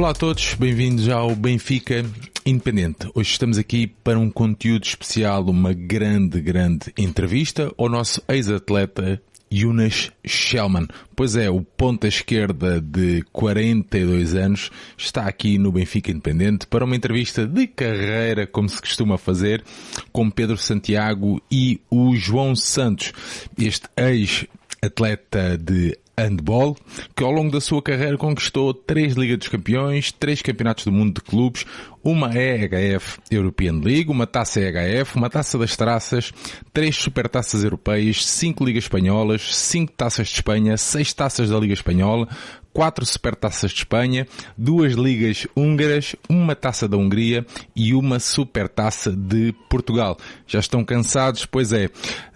Olá a todos, bem-vindos ao Benfica Independente. Hoje estamos aqui para um conteúdo especial, uma grande, grande entrevista ao nosso ex-atleta Yunus Shellman. Pois é, o ponta esquerda de 42 anos está aqui no Benfica Independente para uma entrevista de carreira, como se costuma fazer, com Pedro Santiago e o João Santos. Este ex-atleta de handball, que ao longo da sua carreira conquistou três Liga dos Campeões, três Campeonatos do Mundo de Clubes, uma EHF European League, uma taça EHF, uma taça das traças, três supertaças europeias, cinco ligas espanholas, cinco taças de Espanha, seis taças da Liga Espanhola, quatro supertaças de Espanha, duas ligas húngaras, uma taça da Hungria e uma supertaça de Portugal. Já estão cansados? Pois é.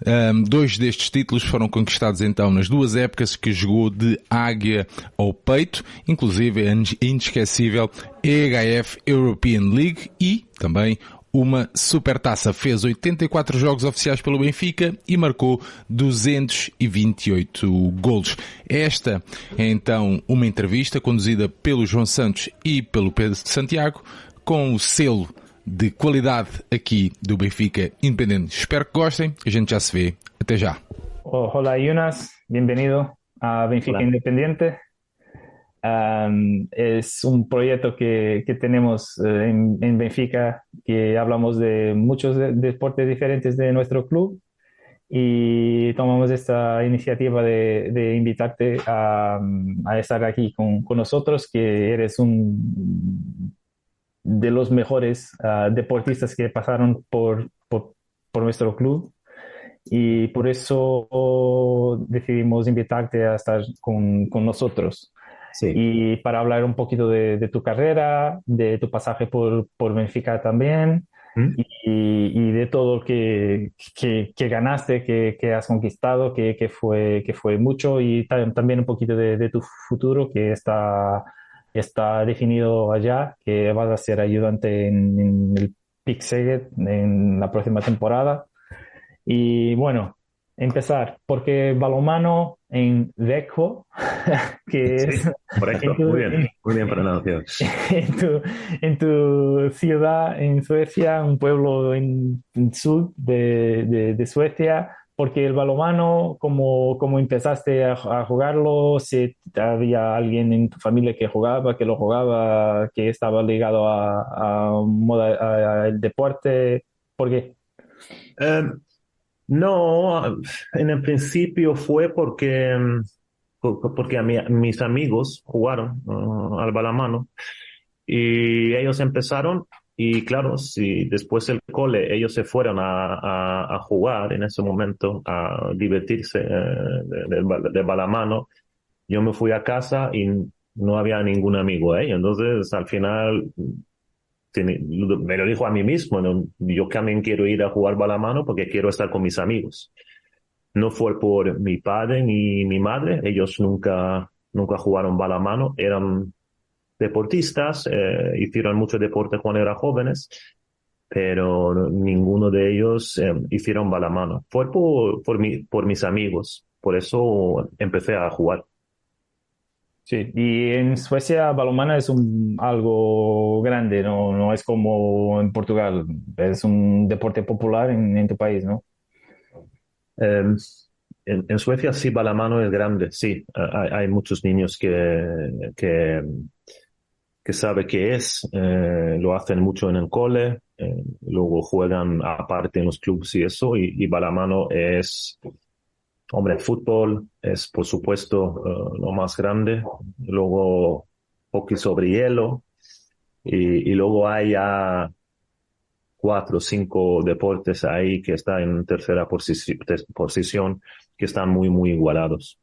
Um, dois destes títulos foram conquistados então nas duas épocas que jogou de águia ao peito, inclusive é inesquecível EHF European League e também uma supertaça. Fez 84 jogos oficiais pelo Benfica e marcou 228 golos. Esta é então uma entrevista conduzida pelo João Santos e pelo Pedro Santiago com o selo de qualidade aqui do Benfica Independente. Espero que gostem. A gente já se vê. Até já. Olá, Jonas. Bem-vindo a Benfica Hola. Independiente. Um, es un proyecto que, que tenemos eh, en, en, Benfica, que hablamos de muchos de, deportes diferentes de nuestro club y tomamos esta iniciativa de, de invitarte a, a, estar aquí con, con, nosotros, que eres un de los mejores uh, deportistas que pasaron por, por, por nuestro club y por eso decidimos invitarte a estar con, con nosotros. Sí. Y para hablar un poquito de, de, tu carrera, de tu pasaje por, por Benfica también, ¿Mm? y, y, de todo lo que, que, que ganaste, que, que, has conquistado, que, que, fue, que fue mucho, y también un poquito de, de, tu futuro, que está, está definido allá, que vas a ser ayudante en, en el Pick en la próxima temporada. Y bueno, empezar, porque balomano en Vecchio, que sí, es... Correcto, tu, muy bien, muy bien pronunciado. En tu, en tu ciudad, en Suecia, un pueblo en, en sur de, de, de, Suecia, porque el balomano, como, como empezaste a, a, jugarlo, si había alguien en tu familia que jugaba, que lo jugaba, que estaba ligado a, a, a, a el deporte, ¿por qué? Um, no, en el principio fue porque, porque a mi, mis amigos jugaron al balamano y ellos empezaron y claro, si después del cole ellos se fueron a, jugar en ese momento, a divertirse eh, de, de, de, balamano, yo me fui a casa y no había ningún amigo ahí. Entonces, al final, me lo dijo a mí mismo, yo también quiero ir a jugar balamano porque quiero estar con mis amigos. No fue por mi padre ni mi madre, ellos nunca, nunca jugaron balamano, eran deportistas, eh, hicieron mucho deporte cuando eran jóvenes, pero ninguno de ellos eh, hicieron balamano. Fue por, por, por mis amigos, por eso empecé a jugar. Sí, y en Suecia balonmano es un, algo grande, ¿no? no es como en Portugal, es un deporte popular en, en tu país, ¿no? En, Suecia sí balonmano es grande, sí, hay, muchos niños que, que, que saben qué es, eh, lo hacen mucho en el cole, eh, luego juegan aparte en los clubes y eso, y, y balonmano es Hombre, fútbol es, por supuesto, uh, lo más grande. Luego, hockey sobre hielo. Y, luego hay ya cuatro o cinco deportes ahí que están en tercera posici posición, que están muy, muy igualados.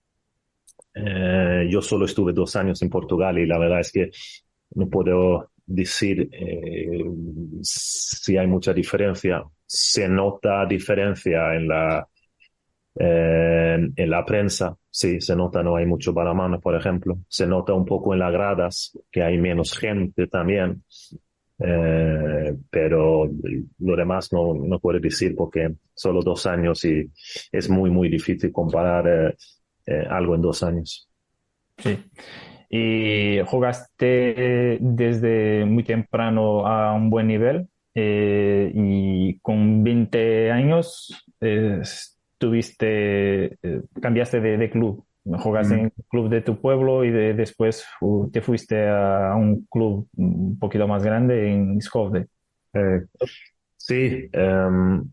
Eh, yo solo estuve dos años en Portugal y la verdad es que no puedo decir eh, si hay mucha diferencia. Se nota diferencia en la eh, en la prensa, sí, se nota, no hay mucho balamano, por ejemplo. Se nota un poco en las gradas que hay menos gente también. Eh, pero lo demás no, no puedo decir porque solo dos años y es muy, muy difícil comparar eh, algo en dos años. Sí. y jugaste desde muy temprano a un buen nivel y con 20 años tuviste, eh, cambiaste de, club. Jugaste en el club de tu pueblo y después te fuiste a un club un poquito más grande en Skövde. Sí, em,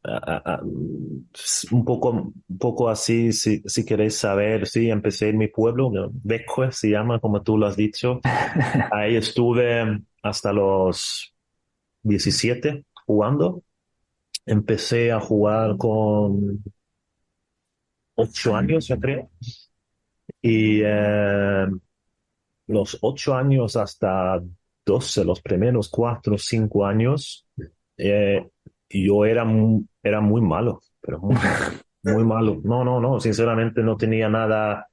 un poco, un poco así, si, si queréis saber, sí, empecé en mi pueblo, Becue se llama, como tú lo has dicho. Ahí estuve hasta los 17 jugando. Empecé a jugar con 8 años, yo creo. Y em, los 8 años hasta 12, los primeros 4 o 5 años, eh, yo era, era muy malo, pero muy, muy malo. No, no, no, sinceramente no tenía nada,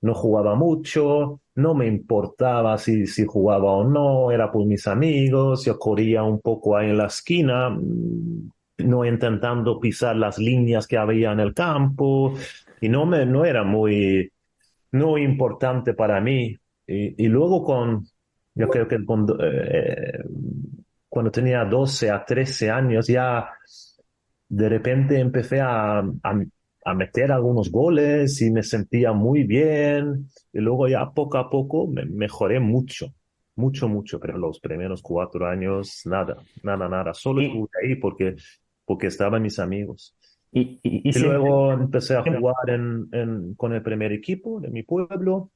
no jugaba mucho, no me importaba si, si jugaba o no, era por mis amigos, yo corría un poco ahí en la esquina, mm, no intentando pisar las líneas que había en el campo, y no, me, no era muy, no importante para mí. Y, y luego con, yo creo que con, eh, cuando tenía 12 a 13 años, ya de repente empecé a, a, meter algunos goles y me sentía muy bien. Y luego ya poco a poco me mejoré mucho, mucho, mucho. Pero los primeros cuatro años, nada, nada, nada. Solo estuve ahí porque, porque estaban mis amigos. Y, y, luego empecé a jugar en, en, con el primer equipo de mi pueblo.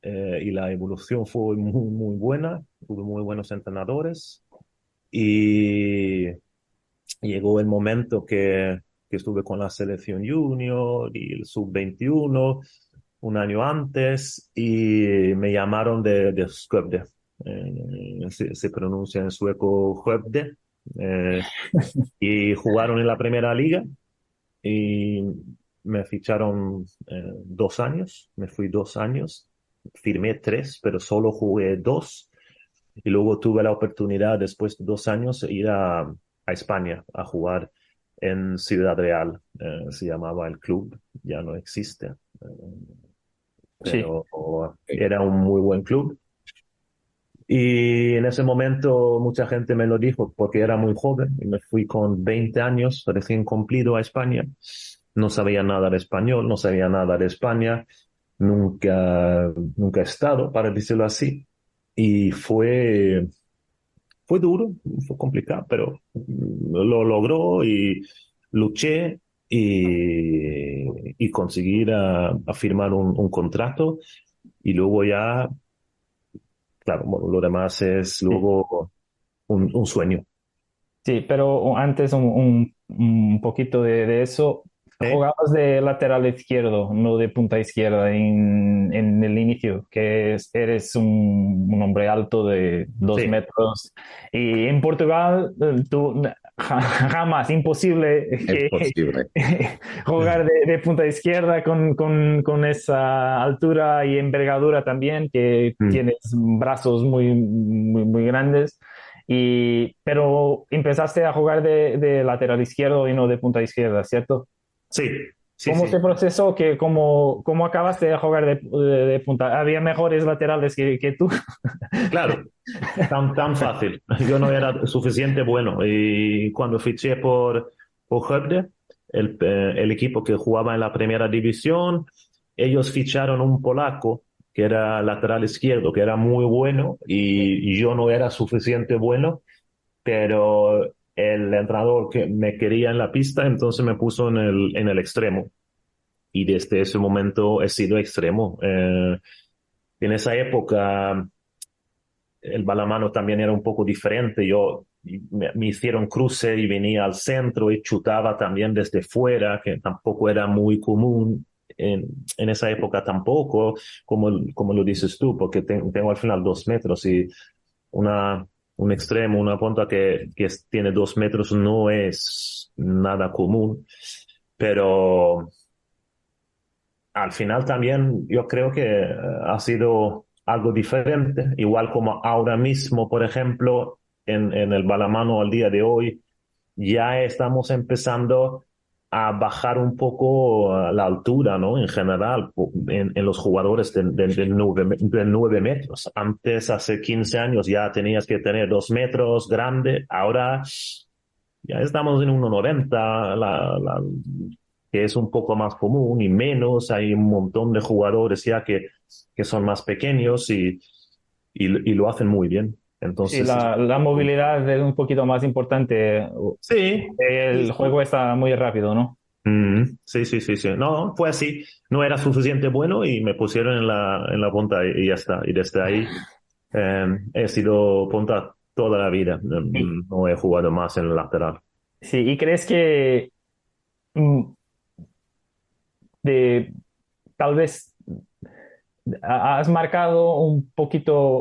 Eh, y la evolución fue muy, muy buena. Tuve muy buenos entrenadores. Y llegó el momento que, que estuve con la selección junior y el sub-21 un año antes y me llamaron de, de Skövde. Eh, se, pronuncia en sueco Skövde. Eh, y jugaron en la primera liga y me ficharon eh, dos años, me fui dos años, firmé tres, pero solo jugué dos y luego tuve la oportunidad, después de dos años, ir a, a España a jugar en Ciudad Real. Eh, se llamaba el club, ya no existe. Eh, pero era un muy buen club. Y en ese momento mucha gente me lo dijo porque era muy joven y me fui con 20 años recién cumplido a España. No sabía nada de español, no sabía nada de España, nunca, nunca he estado, para decirlo así y fue, fue duro, fue complicado, pero lo logró y luché y, y conseguir a, firmar un, contrato y luego ya, claro, bueno, lo demás es luego un, un sueño. Sí, pero antes un, un, poquito de, de eso, Jugabas de lateral izquierdo, no de punta izquierda en, en el inicio, que eres un, un, hombre alto de dos metros. Y en Portugal, eh, tú jamás, imposible, jugar de, de, punta izquierda con, con, con, esa altura y envergadura también, que mm. tienes brazos muy, muy, muy grandes. Y, pero empezaste a jugar de, de lateral izquierdo y no de punta izquierda, ¿cierto? Sí. ¿Cómo se procesó? Que, cómo, ¿Cómo acabaste de jugar de, punta? ¿Había mejores laterales que, que tú? Claro, tan, tan fácil. Yo no era suficiente bueno. Y cuando fiché por, por el, eh, el equipo que jugaba en la primera división, ellos ficharon un polaco que era lateral izquierdo, que era muy bueno, y yo no era suficiente bueno, pero el entrenador que me quería en la pista, entonces me puso en el, en el extremo. Y desde ese momento he sido extremo. Eh, en esa época el balamano también era un poco diferente. Yo me, hicieron cruce y venía al centro y chutaba también desde fuera, que tampoco era muy común en, en esa época tampoco, como, como lo dices tú, porque tengo al final dos metros y una un extremo, una punta que, tiene dos metros no es nada común, pero al final también yo creo que eh, ha sido algo diferente, igual como ahora mismo, por ejemplo, en, en el balamano al día de hoy, ya estamos empezando a bajar un poco la altura, ¿no? En general, en, los jugadores de, de, 9, metros. Antes, hace 15 años, ya tenías que tener 2 metros grande. Ahora ya estamos en 1,90, la, la, que es un poco más común y menos. Hay un montón de jugadores ya que, que son más pequeños y, y, y lo hacen muy bien. Entonces, la, la, movilidad es un poquito más importante. Sí. El juego está muy rápido, ¿no? Mm, sí, sí, sí, sí. No, fue así. No era suficiente bueno y me pusieron en la, en la punta y, ya está. Y desde ahí eh, he sido punta toda la vida. No he jugado más en el lateral. Sí, ¿y crees que mm, de, tal vez has marcado un poquito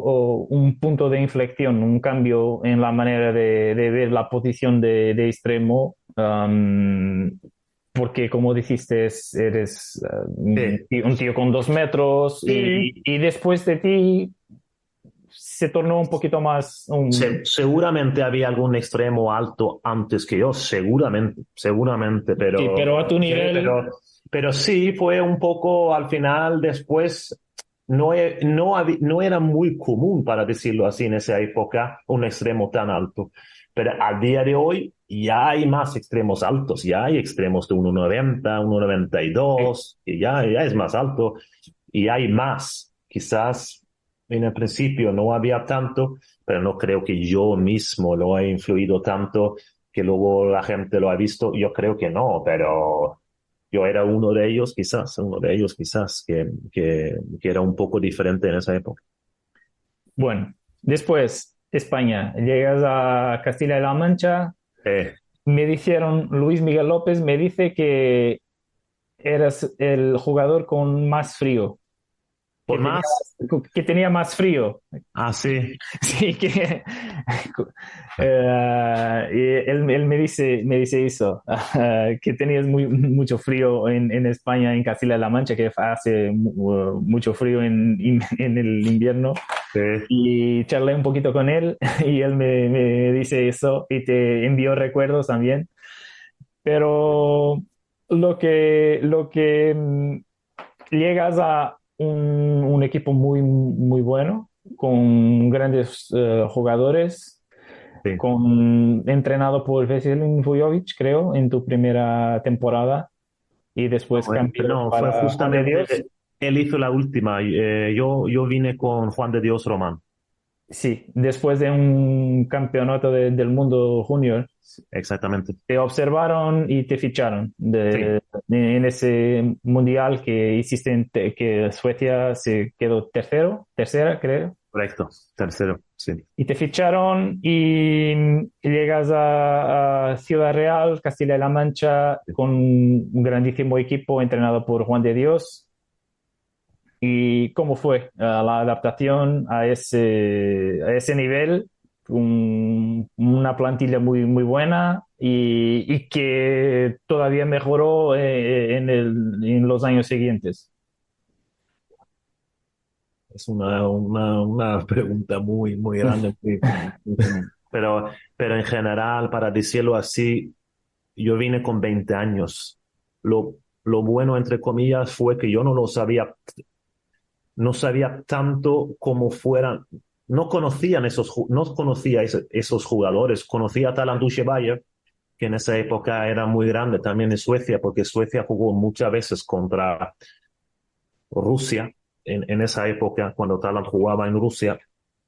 un punto de inflexión, un cambio en la manera de, ver la posición de, extremo, porque como dijiste, eres uh, un tío con dos metros y, después de ti se tornó un poquito más... seguramente había algún extremo alto antes que yo, seguramente, seguramente, pero... pero a tu nivel... pero sí, fue un poco al final, después no, no, no era muy común, para decirlo así, en esa época, un extremo tan alto. Pero a día de hoy ya hay más extremos altos, ya hay extremos de 1,90, 1,92, y ya, ya es más alto, y hay más. Quizás en el principio no había tanto, pero no creo que yo mismo lo haya influido tanto que luego la gente lo ha visto. Yo creo que no, pero yo era uno de ellos, quizás, uno de ellos quizás, que, que, era un poco diferente en esa época. Bueno, después, España, llegas a Castilla y La Mancha. Me dijeron, Luis Miguel López me dice que eras el jugador con más frío por más. que tenía más frío. Ah, sí. Sí, que. Eh, él, él, me, dice, me dice eso, que tenías muy, mucho frío en, en España, en Castilla-La Mancha, que hace mucho frío en, en el invierno. Sí. Y charlé un poquito con él y él me, me dice eso y te envió recuerdos también. Pero lo que, lo que mm, llegas a, un, equipo muy, muy bueno, con grandes eh, jugadores, con, entrenado por Veselin Vujovic, creo, en tu primera temporada, y después cambió No, fue justamente, él hizo la última, eh, yo, yo vine con Juan de Dios Román. Sí, después de un campeonato del mundo junior. Exactamente. Te observaron y te ficharon de, en ese mundial que hiciste en que Suecia se quedó tercero, tercera creo. Correcto, tercero, sí. Y te ficharon y llegas a, Ciudad Real, Castilla y La Mancha, con un grandísimo equipo entrenado por Juan de Dios ¿Y cómo fue la adaptación a ese, a ese nivel? una plantilla muy, muy buena y, que todavía mejoró eh, en, el, en, los años siguientes. Es una, una, una pregunta muy, muy grande, pero, pero en general, para decirlo así, yo vine con 20 años. Lo, lo bueno, entre comillas, fue que yo no lo sabía no sabía tanto cómo fueran, no conocían esos, no conocía esos jugadores, conocía a Talant Bayer, que en esa época era muy grande también en Suecia, porque Suecia jugó muchas veces contra Rusia en, esa época, cuando Talant jugaba en Rusia,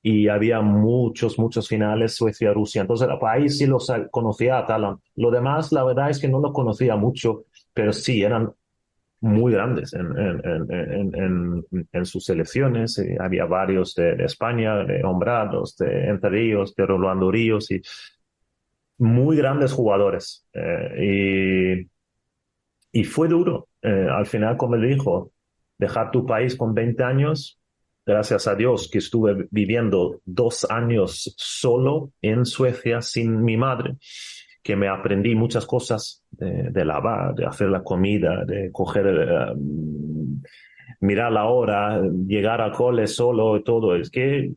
y había muchos, muchos finales Suecia-Rusia. Entonces, ahí sí los conocía a Talant. Lo demás, la verdad es que no lo conocía mucho, pero sí, eran muy grandes en, en, en, en sus selecciones. Había varios de, España, de Hombrados, de Entre Ríos, de Rolando Ríos y muy grandes jugadores. Eh, y, y, fue duro. Eh, al final, como le dijo, dejar tu país con 20 años, gracias a Dios que estuve viviendo dos años solo en Suecia sin mi madre que me aprendí muchas cosas de, lavar, de hacer la comida, de coger, eh, mirar la hora, llegar al cole solo y todo. Es que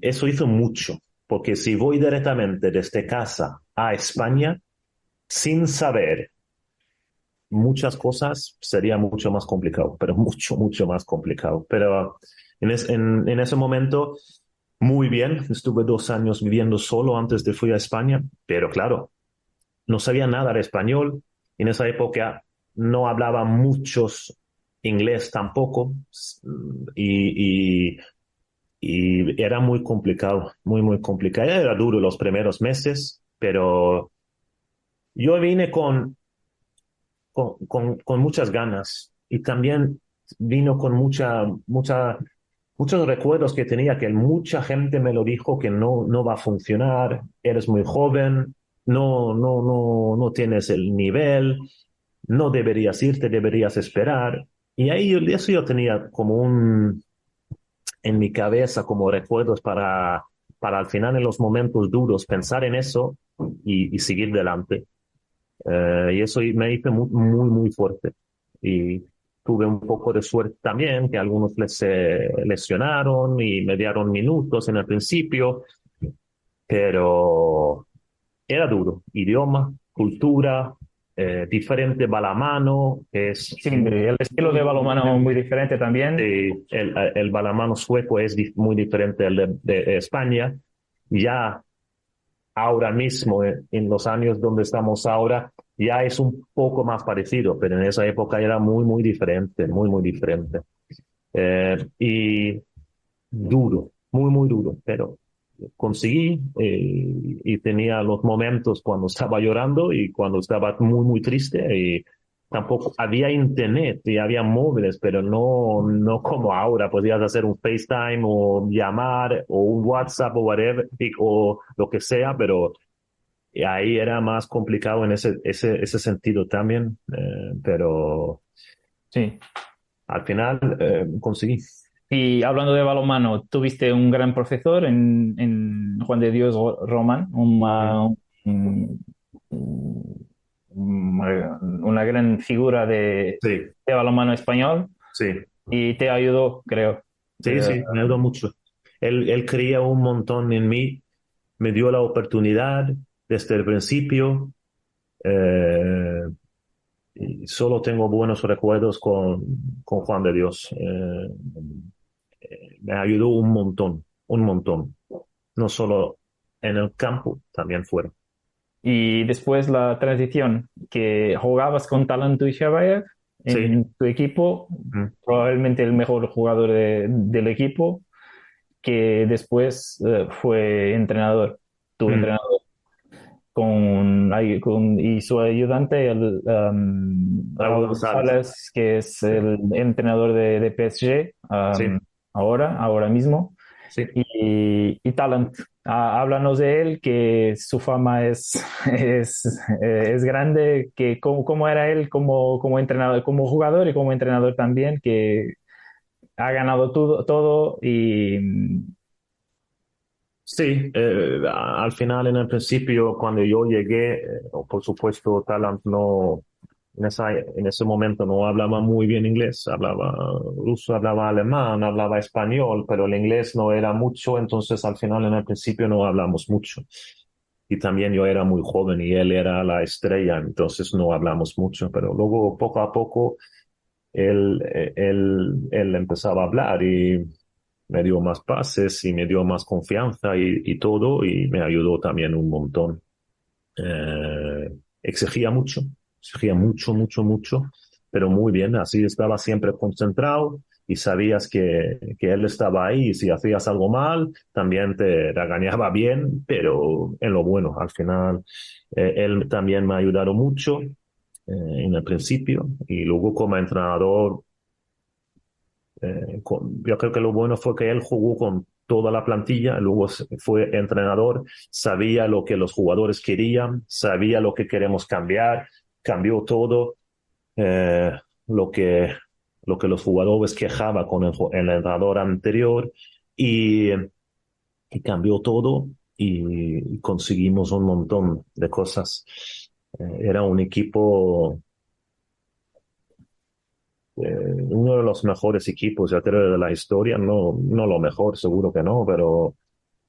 eso hizo mucho, porque si voy directamente desde casa a España, sin saber muchas cosas sería mucho más complicado, pero mucho, mucho más complicado. Pero en, en, ese momento, muy bien, estuve dos años viviendo solo antes de fui a España, pero claro, no sabía nada de español. En esa época no hablaba muchos inglés tampoco y, era muy complicado, muy, muy complicado. Era duro los primeros meses, pero yo vine con con, con, muchas ganas y también vino con mucha, mucha, muchos recuerdos que tenía que mucha gente me lo dijo que no, no va a funcionar, eres muy joven, no, no, no, no tienes el nivel, no deberías irte, deberías esperar. Y ahí eso yo tenía como un, en mi cabeza como recuerdos para, para al final en los momentos duros pensar en eso y, seguir delante. Eh, y eso me hizo muy, muy, muy fuerte. Y tuve un poco de suerte también, que algunos les eh, lesionaron y me dieron minutos en el principio, pero era duro. Idioma, cultura, eh, diferente balamano. Es, sí, el estilo de balamano es muy diferente también. el, el balamano sueco es muy diferente del de España. Ya ahora mismo, en los años donde estamos ahora, ya es un poco más parecido, pero en esa época era muy, muy diferente, muy, muy diferente. Eh, y duro, muy, muy duro, pero conseguí eh, y tenía los momentos cuando estaba llorando y cuando estaba muy, muy triste y tampoco había internet y había móviles, pero no, no como ahora, podías hacer un FaceTime o llamar o un WhatsApp o whatever o lo que sea, pero ahí era más complicado en ese, ese, ese sentido también, eh, pero sí. al final eh, conseguí. Y hablando de balonmano, tuviste un gran profesor en, en Juan de Dios Román, un, una gran figura de, de balonmano español. Sí. Y te ayudó, creo. Sí, sí, me ayudó mucho. Él, él creía un montón en mí, me dio la oportunidad desde el principio. Eh, y solo tengo buenos recuerdos con, con Juan de Dios. Eh, me ayudó un montón, un montón. No solo en el campo, también fuera. Y después la transición, que jugabas con Talento y Shabayev en tu equipo, probablemente el mejor jugador del equipo, que después eh, fue entrenador, tu entrenador, con, con, y su ayudante, el, um, Raúl González, que es el entrenador de, de PSG um, ahora, ahora mismo. Y, y Talent, háblanos de él, que su fama es, es, es grande, que cómo, cómo, era él como, como entrenador, como jugador y como entrenador también, que ha ganado todo, todo y... Sí, eh, al final, en el principio, cuando yo llegué, eh, por supuesto, Talent no, en, esa, en ese momento no hablaba muy bien inglés, hablaba ruso, hablaba alemán, hablaba español, pero el inglés no era mucho, entonces al final en el principio no hablamos mucho. Y también yo era muy joven y él era la estrella, entonces no hablamos mucho, pero luego poco a poco él, él, él empezaba a hablar y me dio más pases y me dio más confianza y, todo y me ayudó también un montón. Eh, exigía mucho, exigía mucho, mucho, mucho, pero muy bien, así estaba siempre concentrado y sabías que, que él estaba ahí si hacías algo mal, también te regañaba bien, pero en lo bueno, al final eh, él también me ayudaron mucho eh, en el principio y luego como entrenador, eh, yo creo que lo bueno fue que él jugó con toda la plantilla, luego fue entrenador, sabía lo que los jugadores querían, sabía lo que queremos cambiar, cambió todo eh, lo, que, lo que los jugadores quejaba con el, entrenador anterior y, y cambió todo y, conseguimos un montón de cosas. Eh, era un equipo, eh, uno de los mejores equipos, de la historia, no, no lo mejor, seguro que no, pero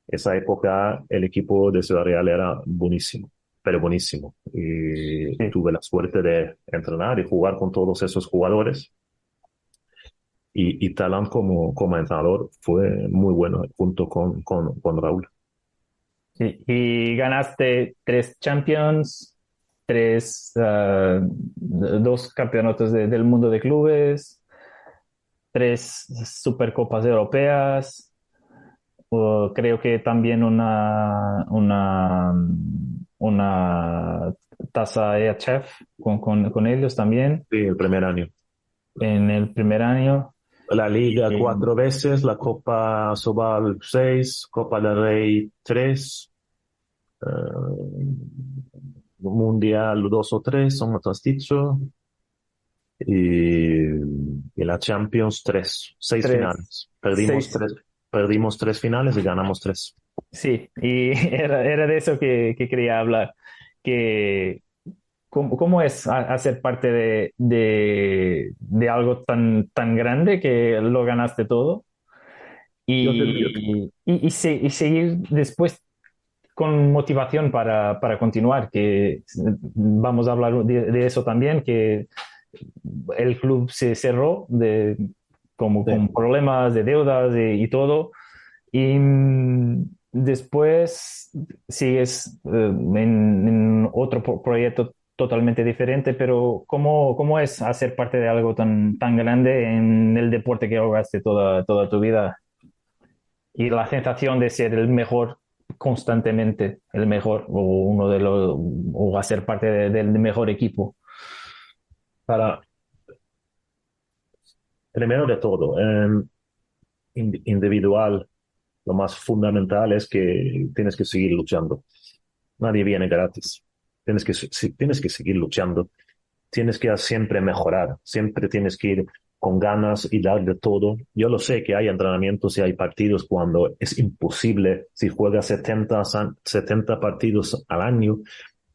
esa época el equipo de Ciudad Real era buenísimo. pero buenísimo. Y tuve la suerte de entrenar y jugar con todos esos jugadores. Y, y Talán como, como entrenador fue muy bueno junto con, con, con Raúl. Y ganaste tres Champions, tres, uh, dos campeonatos de, del mundo de clubes, tres Supercopas Europeas, uh, creo que también una, una, una taza EHF con, con, con, ellos también. Sí, el primer año. En el primer año. La Liga cuatro veces, la Copa Sobal seis, Copa del Rey tres, uh, Mundial dos o tres, son otros dicho, y, y, la Champions tres, seis tres. finales. Perdimos seis. tres, perdimos tres finales y ganamos tres. Sí, y era, era de eso que, que quería hablar, que ¿Cómo, ¿Cómo, es hacer parte de, de, de, algo tan, tan grande que lo ganaste todo? Y, y, y, y, seguir después con motivación para, para, continuar, que vamos a hablar de, de, eso también, que el club se cerró de, como, sí. con problemas de deudas y todo. Y después sigues en, en, otro proyecto totalmente diferente, pero ¿cómo, cómo es hacer parte de algo tan, tan grande en el deporte que jugaste toda, toda tu vida? Y la sensación de ser el mejor constantemente, el mejor, o uno de los, o hacer parte de, del mejor equipo. Para, primero de todo, eh, individual, lo más fundamental es que tienes que seguir luchando. Nadie viene gratis tienes que, tienes que seguir luchando, tienes que siempre mejorar, siempre tienes que ir con ganas y dar de todo. Yo lo sé que hay entrenamientos y hay partidos cuando es imposible, si juegas 70, 70 partidos al año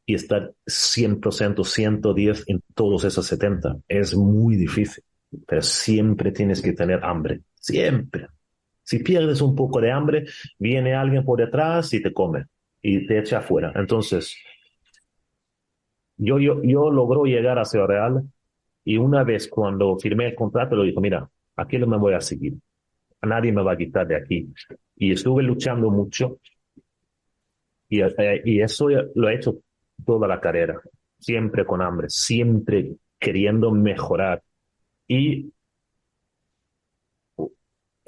y estar 100%, 110 en todos esos 70, es muy difícil, pero siempre tienes que tener hambre, siempre. Si pierdes un poco de hambre, viene alguien por detrás y te come y te echa afuera. Entonces, yo, yo, yo logró llegar a Ciudad Real y una vez cuando firmé el contrato, lo dijo, mira, aquí no me voy a seguir. A nadie me va a quitar de aquí. Y estuve luchando mucho y, eh, y eso lo he hecho toda la carrera, siempre con hambre, siempre queriendo mejorar. Y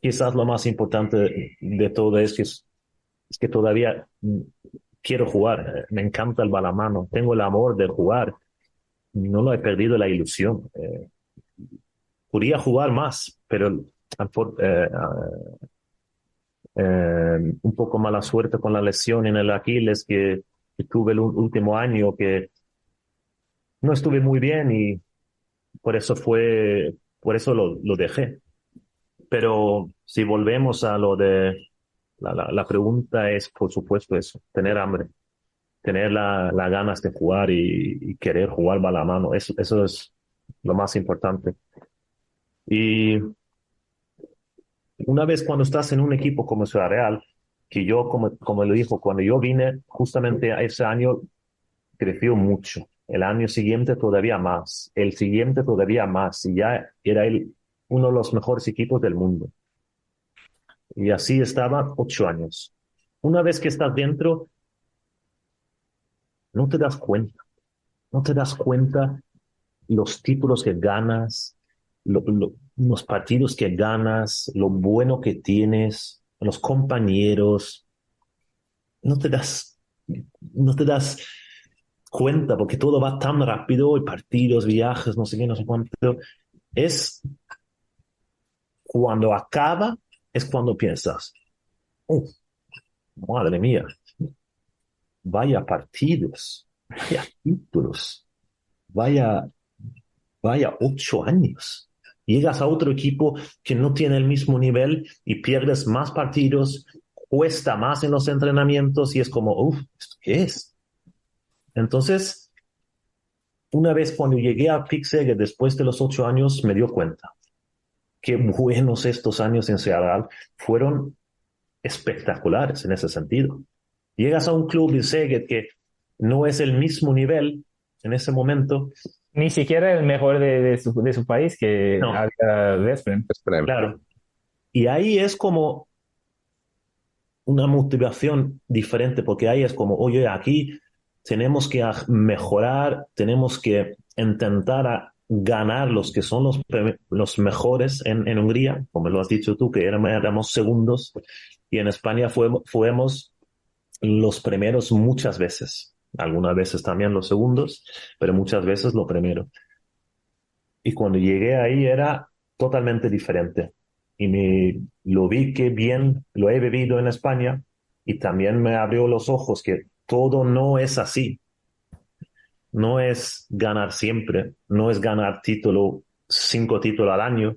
quizás lo más importante de todo es es que todavía quiero jugar, me encanta el balamano, tengo el amor de jugar, no lo he perdido la ilusión. Eh, podría jugar más, pero eh, eh, un poco mala suerte con la lesión en el Aquiles que, tuve el último año, que no estuve muy bien y por eso fue, por eso lo, lo dejé. Pero si volvemos a lo de la, la, la, pregunta es, por supuesto, eso, tener hambre, tener las la ganas de jugar y, querer jugar mano Eso, eso es lo más importante. Y una vez cuando estás en un equipo como Ciudad Real, que yo, como, como lo dijo, cuando yo vine, justamente a ese año creció mucho. El año siguiente todavía más. El siguiente todavía más. Y ya era el, uno de los mejores equipos del mundo. Y así estaba ocho años. Una vez que estás dentro, no te das cuenta. No te das cuenta los títulos que ganas, lo, lo, los partidos que ganas, lo bueno que tienes, los compañeros. No te das, no te das cuenta porque todo va tan rápido, y partidos, viajes, no sé qué, no sé cuánto. Es cuando acaba es cuando piensas, oh, madre mía, vaya partidos, vaya títulos, vaya, vaya ocho años. Llegas a otro equipo que no tiene el mismo nivel y pierdes más partidos, cuesta más en los entrenamientos y es como, uff, qué es? Entonces, una vez cuando llegué a Pixel, después de los ocho años, me dio cuenta qué buenos estos años en Seattle fueron espectaculares en ese sentido. Llegas a un club de Szeged que no es el mismo nivel en ese momento. Ni siquiera el mejor de, de, su, de su, país que No. había Vesprem. Claro. Y ahí es como una motivación diferente, porque ahí es como, oye, aquí tenemos que mejorar, tenemos que intentar a ganar los que son los, los mejores en, en Hungría, como lo has dicho tú, que éramos, éramos segundos, y en España fuemos, fuimos los primeros muchas veces, algunas veces también los segundos, pero muchas veces lo primero. Y cuando llegué ahí era totalmente diferente. Y me, lo vi que bien lo he vivido en España y también me abrió los ojos que todo no es así. No es ganar siempre, no es ganar título, cinco títulos al año.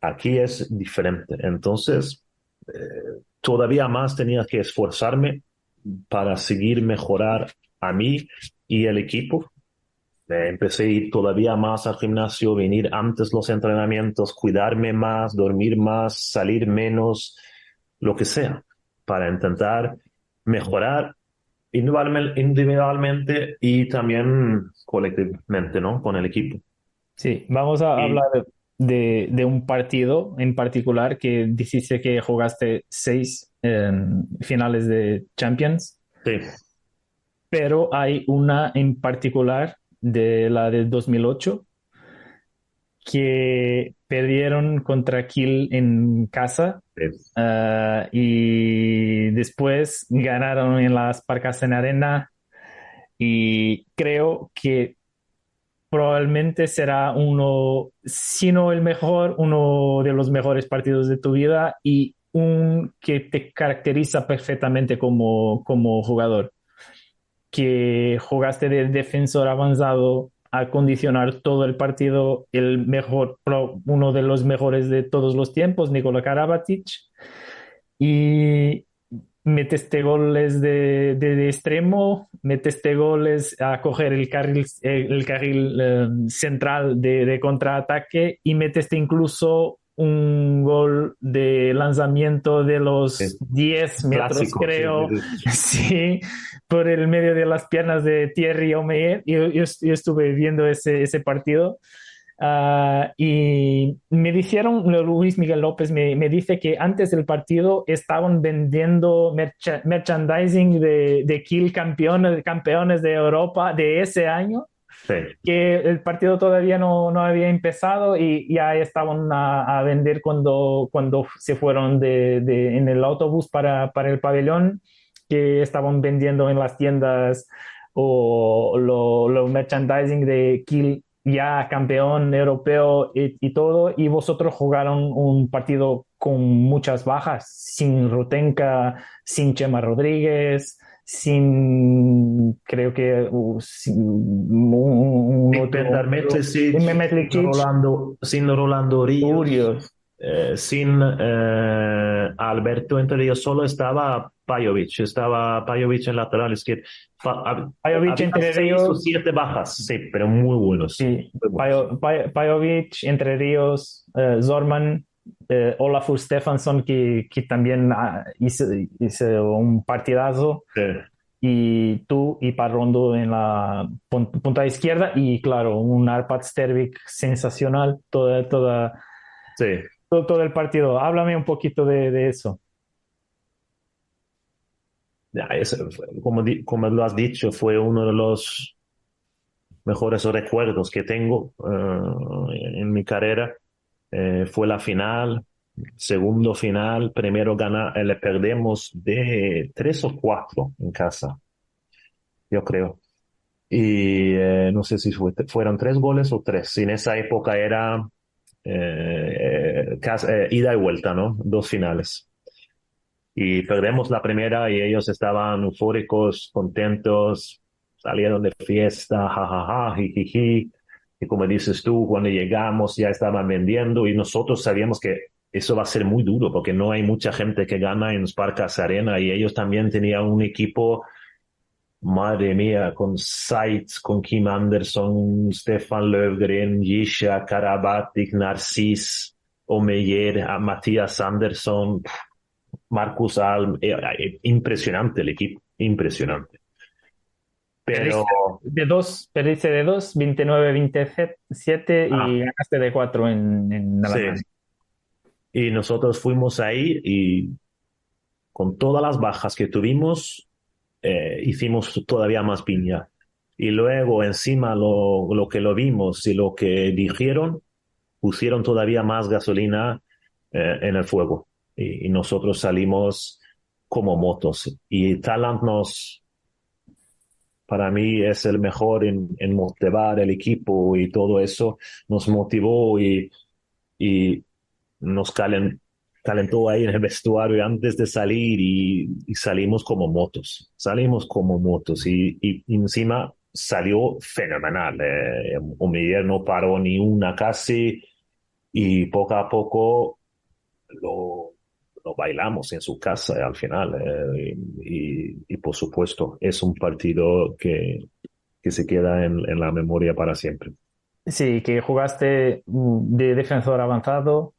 Aquí es diferente. Entonces, eh, todavía más tenía que esforzarme para seguir mejorar a mí y el equipo. Eh, empecé a ir todavía más al gimnasio, venir antes los entrenamientos, cuidarme más, dormir más, salir menos, lo que sea, para intentar mejorar individualmente, y también colectivamente, ¿no? Con el equipo. Sí, vamos a Y- hablar de, de un partido en particular que dijiste que jugaste seis finales de Champions, Sí, pero hay una en particular de la del 2008 que perdieron contra Kiel en casa sí, ah, y después ganaron en las Parcasen Arena. Y creo que probablemente será uno, si no el mejor, uno de los mejores partidos de tu vida. Y un que te caracteriza perfectamente como, como jugador. Que jugaste de defensor avanzado a condicionar todo el partido, el mejor, uno de los mejores de todos los tiempos, Nikola Karabatic, y meteste goles de, de, de extremo, meteste goles a coger el carril, el carril eh, central de, contraataque y meteste incluso un gol de lanzamiento de los Sí. 10 metros, clásico, creo, sí, por el medio de las piernas de Thierry Omeyer. Yo, yo, yo estuve viendo ese, ese partido. Ah, y me dijeron, Luis Miguel López me, me dice que antes del partido estaban vendiendo mercha- merchandising de, de Kiel campeones, campeones de Europa de ese año, Sí, que el partido todavía no, no había empezado y ya estaban a, a vender cuando, cuando se fueron de, de- en el autobús para, para el pabellón, que estaban vendiendo en las tiendas o lo, lo merchandising de Kiel ya campeón europeo y, y todo, y vosotros jugaron un partido con muchas bajas, sin Rutenka, sin Chema Rodríguez, sin, creo que, uh, sin, un, un otro- sin Rolando, sin Rolando Ríos, Urios. eh, sin eh, Alberto entre ellos, solo estaba Pajovic, estaba Pajovic en lateral izquierdo. Hab- Pajovic entre ellos. siete bajas, sí, pero muy buenos. Sí, Muy buenos. Pajo- Pa- Pajovic, Entre Ríos, eh, Zorman, eh, Olafur Stefansson, que, que también ah, hizo, hizo un partidazo, Sí. y tú y Parrondo en la pun- punta izquierda, y claro, un Arpad Stervik sensacional, toda, toda, Sí. todo, todo el partido. Háblame un poquito de, de eso. Ya, como, como lo has dicho, fue uno de los mejores recuerdos que tengo eh, en mi carrera. Eh, fue la final, segundo final, primero gana, eh, le perdemos de tres o cuatro en casa, yo creo. Y eh, no sé si fue- fueron tres goles o tres. En esa época era eh, ida y vuelta, ¿no? Dos finales y perdemos la primera y ellos estaban eufóricos, contentos, salieron de fiesta, jajaja, jijiji. Y como dices tú, cuando llegamos ya estaban vendiendo y nosotros sabíamos que eso va a ser muy duro porque no hay mucha gente que gana en Sparkas Arena y ellos también tenían un equipo, madre mía, con Seitz, con Kim Anderson, Stefan Löfgren, Yisha, Karabatic, Narcis, Omeyer, Matías Anderson, Marcus Alm, eh, eh, impresionante el equipo, impresionante. Pero... De dos, perdiste de dos, 29-27 y ah. ganaste de cuatro en, en Sí. Y nosotros fuimos ahí y con todas las bajas que tuvimos, eh, hicimos todavía más piña. Y luego encima lo, lo que lo vimos y lo que dijeron, pusieron todavía más gasolina eh, en el fuego. Y, nosotros salimos como motos. Y Talant nos, para mí es el mejor en, en motivar el equipo y todo eso. Nos motivó y, y nos calen, calentó ahí en el vestuario antes de salir y, salimos como motos, salimos como motos y, y encima salió fenomenal. Eh, no paró ni una casi y poco a poco lo, lo bailamos en su casa al final. Eh, y, y, por supuesto es un partido que, que se queda en, en la memoria para siempre. Sí, que jugaste mm, de defensor avanzado,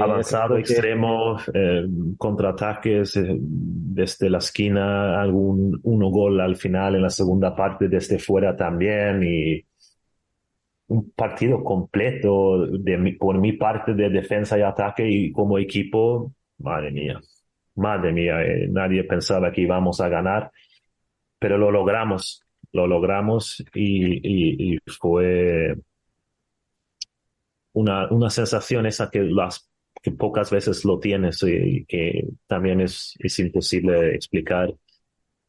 Avanzado, extremo, eh, contraataques eh, desde la esquina, algún uno gol al final en la segunda parte desde fuera también y un partido completo de por mi parte de defensa y ataque y como equipo, madre mía, madre mía, eh, nadie pensaba que íbamos a ganar, pero lo logramos, lo logramos y, fue una, una sensación esa que, las, que pocas veces lo tienes y, que también es, es imposible explicar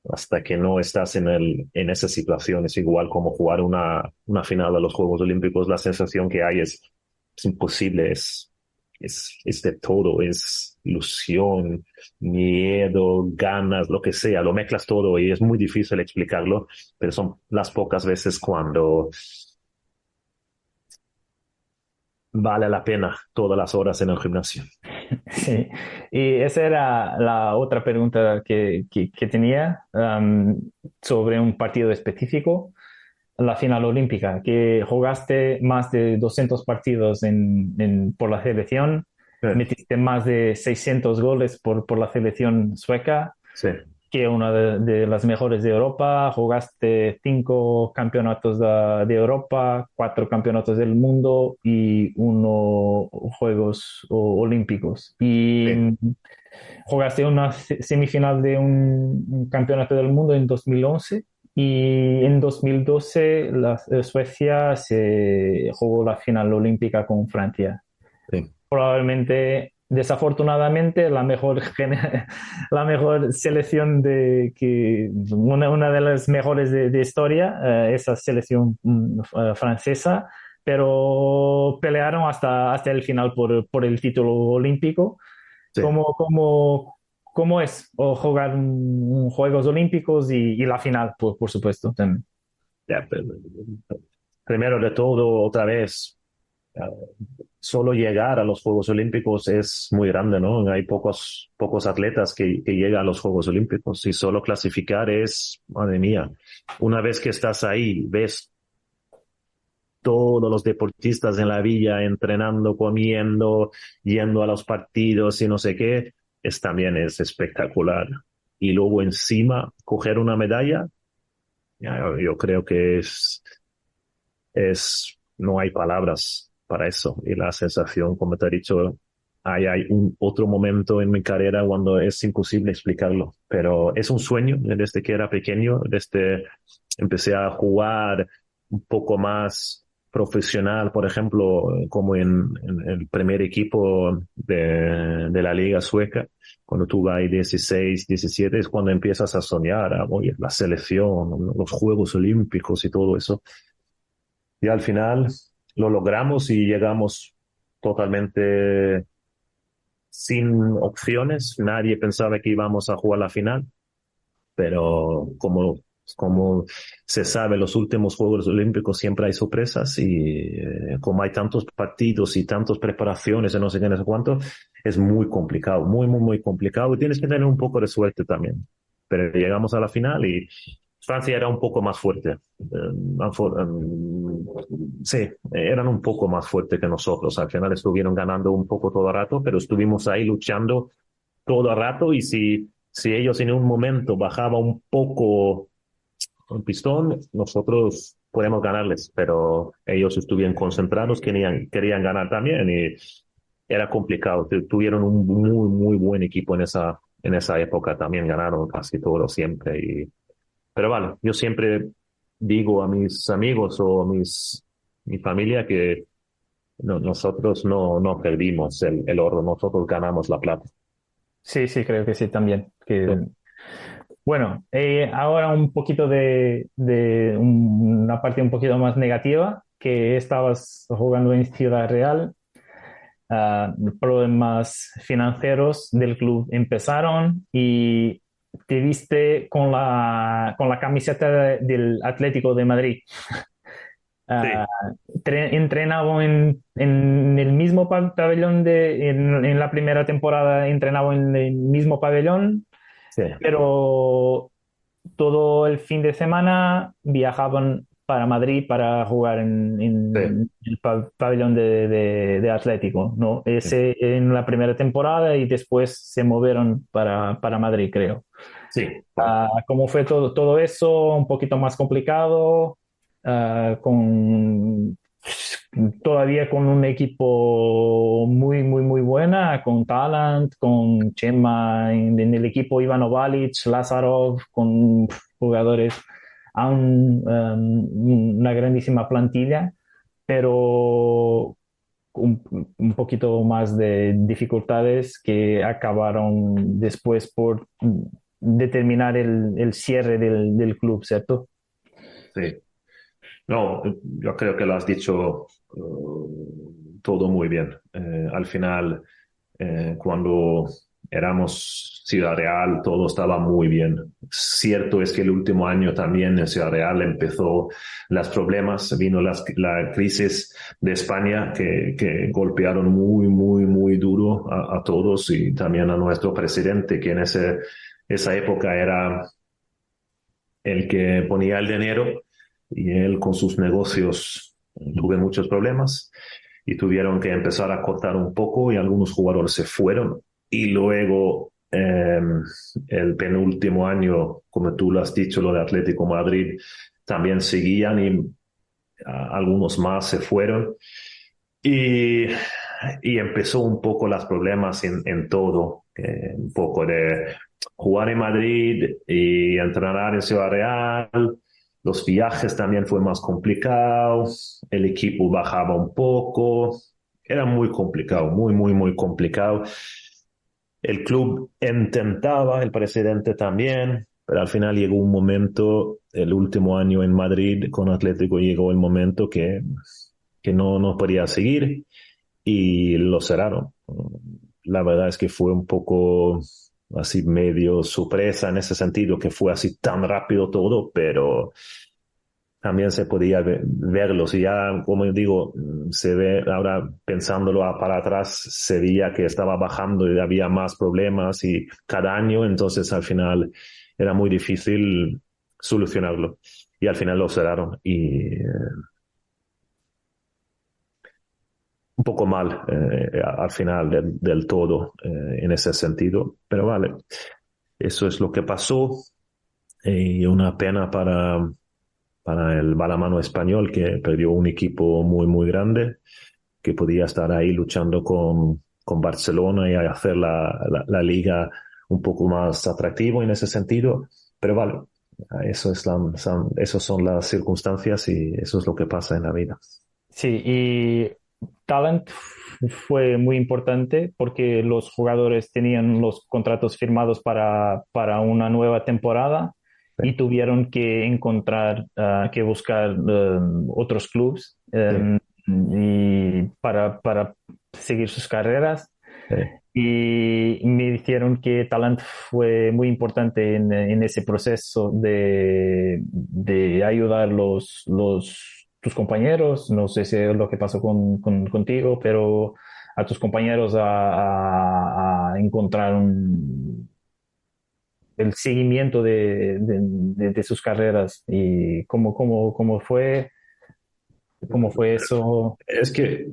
hasta que no estás en, el, en esa situación. Es igual como jugar una, una final de los Juegos Olímpicos. La sensación que hay es, es imposible, es, es, es de todo, es ilusión, miedo, ganas, lo que sea, lo mezclas todo y es muy difícil explicarlo, pero son las pocas veces cuando vale la pena todas las horas en el gimnasio. Sí, y esa era la otra pregunta que, que, tenía sobre un partido específico, la final olímpica, que jugaste más de 200 partidos en, por la selección, metiste más de 600 goles por, por la selección sueca. Sí que una de, las mejores de Europa, jugaste cinco campeonatos de, Europa, cuatro campeonatos del mundo y uno Juegos Olímpicos. Y jugaste una semifinal de un, campeonato del mundo en 2011 y en 2012 la, Suecia se jugó la final olímpica con Francia. Probablemente desafortunadamente la mejor la mejor selección de que una, una de las mejores de, historia eh, esa selección mm, eh, francesa pero pelearon hasta hasta el final por, por el título olímpico. Como cómo, es jugar un, Juegos Olímpicos y, la final por, por supuesto también. Primero de todo otra vez solo llegar a los Juegos Olímpicos es muy grande, ¿no? Hay pocos, pocos atletas que, llegan a los Juegos Olímpicos y solo clasificar es, madre mía, una vez que estás ahí, ves todos los deportistas en la villa entrenando, comiendo, yendo a los partidos y no sé qué, es también es espectacular. Y luego encima coger una medalla, yo creo que es, es, no hay palabras para eso. Y la sensación, como te he dicho, hay, hay un otro momento en mi carrera cuando es imposible explicarlo, pero es un sueño desde que era pequeño, desde empecé a jugar un poco más profesional, por ejemplo, como en, el primer equipo de, la liga sueca, cuando tú vas 16, 17, es cuando empiezas a soñar, ah, oye, la selección, los Juegos Olímpicos y todo eso. Y al final lo logramos y llegamos totalmente sin opciones. Nadie pensaba que íbamos a jugar la final, pero como, como se sabe, los últimos Juegos Olímpicos siempre hay sorpresas y eh, como hay tantos partidos y tantas preparaciones no sé qué, no sé cuánto, es muy complicado, muy, muy, muy complicado y tienes que tener un poco de suerte también. Pero llegamos a la final y Francia era un poco más fuerte. Eh, sí, eran un poco más fuertes que nosotros. Al final estuvieron ganando un poco todo el rato, pero estuvimos ahí luchando todo el rato y si, si ellos en un momento bajaban un poco con pistón, nosotros podemos ganarles, pero ellos estuvieron concentrados, querían, querían ganar también y era complicado. Tuvieron un muy, muy buen equipo en esa, en esa época, también ganaron casi todo siempre. Y, pero vale, yo siempre digo a mis amigos o a mis, mi familia que nosotros no, no perdimos el, el, oro, nosotros ganamos la plata. Sí, sí, creo que sí también. Que, Bueno, eh, ahora un poquito de, de, una parte un poquito más negativa, que estabas jugando en Ciudad Real, uh, problemas financieros del club empezaron y te viste con la, con la camiseta del Atlético de Madrid. Uh, entrenaba en, en, el mismo pabellón de, en, en, la primera temporada, entrenaba en el mismo pabellón, sí. pero todo el fin de semana viajaban para Madrid para jugar en, en sí. el pabellón de, de, de, Atlético, ¿no? Ese sí. en la primera temporada y después se movieron para, para Madrid, creo. Sí. Uh, ¿Cómo fue todo, todo eso? Un poquito más complicado. Uh, con todavía con un equipo muy, muy, muy buena, con Talent, con Chema en, en el equipo Ivano Valic, Lazarov, con jugadores, aún um, una grandísima plantilla, pero un, un, poquito más de dificultades que acabaron después por determinar el, cierre del, club, ¿cierto? Sí. No, yo creo que lo has dicho uh, todo muy bien. Eh, al final, eh, cuando éramos Ciudad Real, todo estaba muy bien. Cierto es que el último año también en Ciudad Real empezó los problemas, vino las, la crisis de España que, que golpearon muy, muy, muy duro a, a, todos y también a nuestro presidente, que en ese, esa época era el que ponía el dinero y él con sus negocios tuve muchos problemas y tuvieron que empezar a cortar un poco y algunos jugadores se fueron y luego eh, el penúltimo año, como tú lo has dicho, lo de Atlético Madrid, también seguían y a, algunos más se fueron. Y, y empezó un poco los problemas en, en todo, eh, un poco de jugar en Madrid y entrenar en Ciudad Real, los viajes también fue más complicados, el equipo bajaba un poco, era muy complicado, muy, muy, muy complicado. El club intentaba, el presidente también, pero al final llegó un momento, el último año en Madrid con Atlético llegó el momento que, que no, no podía seguir y lo cerraron. La verdad es que fue un poco así medio sorpresa en ese sentido, que fue así tan rápido todo, pero también se podía verlos y ya, como digo, se ve ahora pensándolo para atrás, se veía que estaba bajando y había más problemas y cada año, entonces al final era muy difícil solucionarlo. Y al final lo cerraron y un poco mal eh, al final del, del todo eh, en ese sentido, pero vale, eso es lo que pasó. Y una pena para, para el balamano español que perdió un equipo muy, muy grande que podía estar ahí luchando con, con Barcelona y hacer la, la, la liga un poco más atractivo en ese sentido, pero vale, eso es la, son, esas son las circunstancias y eso es lo que pasa en la vida. Sí, y Talent fue muy importante porque los jugadores tenían los contratos firmados para, para una nueva temporada y tuvieron que encontrar, uh, que buscar uh, otros clubes um, y para, para seguir sus carreras. Y me dijeron que Talent fue muy importante en, en ese proceso de, de ayudar los, los tus compañeros, no sé si es lo que pasó con, con, contigo, pero a tus compañeros a, a, a encontrar un, el seguimiento de, de, de, sus carreras y cómo, cómo, cómo fue, cómo fue eso. Es que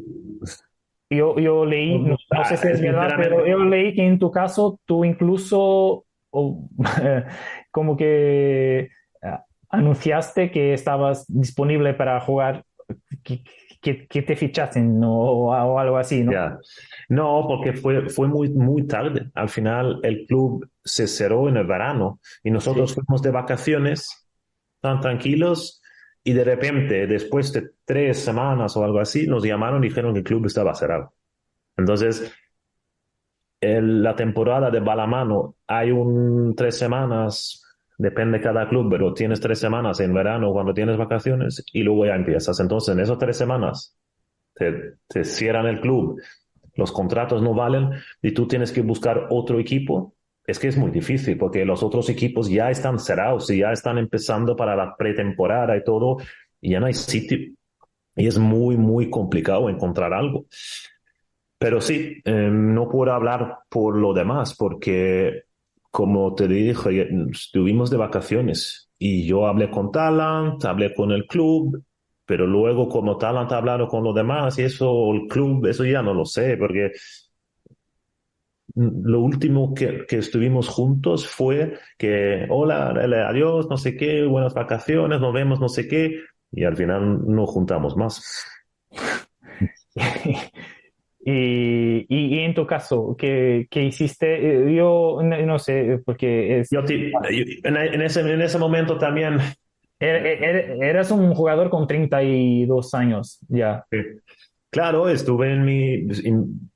yo, yo leí, no, no sé si es verdad, pero yo leí que en tu caso tú incluso como que anunciaste que estabas disponible para jugar, que, que, te fichasen o, o, algo así, ¿no? No, porque fue, fue muy, muy tarde. Al final el club se cerró en el verano y nosotros fuimos de vacaciones tan tranquilos y de repente, después de tres semanas o algo así, nos llamaron y dijeron que el club estaba cerrado. Entonces, la temporada de balamano hay un tres semanas, depende cada club, pero tienes tres semanas en verano cuando tienes vacaciones y luego ya empiezas. Entonces, en esas tres semanas te, te cierran el club, los contratos no valen y tú tienes que buscar otro equipo es que es muy difícil porque los otros equipos ya están cerrados y ya están empezando para la pretemporada y todo, y ya no hay sitio. Y es muy, muy complicado encontrar algo. Pero sí, eh, no puedo hablar por lo demás porque, como te dije, estuvimos de vacaciones y yo hablé con Talent, hablé con el club, pero luego como Talent hablaron con los demás y eso, el club, eso ya no lo sé porque lo último que, que, estuvimos juntos fue que, hola, adiós, no sé qué, buenas vacaciones, nos vemos, no sé qué, y al final no juntamos más. y, y, en tu caso, ¿qué, qué hiciste? Eh, yo no, sé, porque es... Yo en, ese, en ese momento también... Er, er, er, eras un jugador con 32 años ya. Claro, estuve en mi en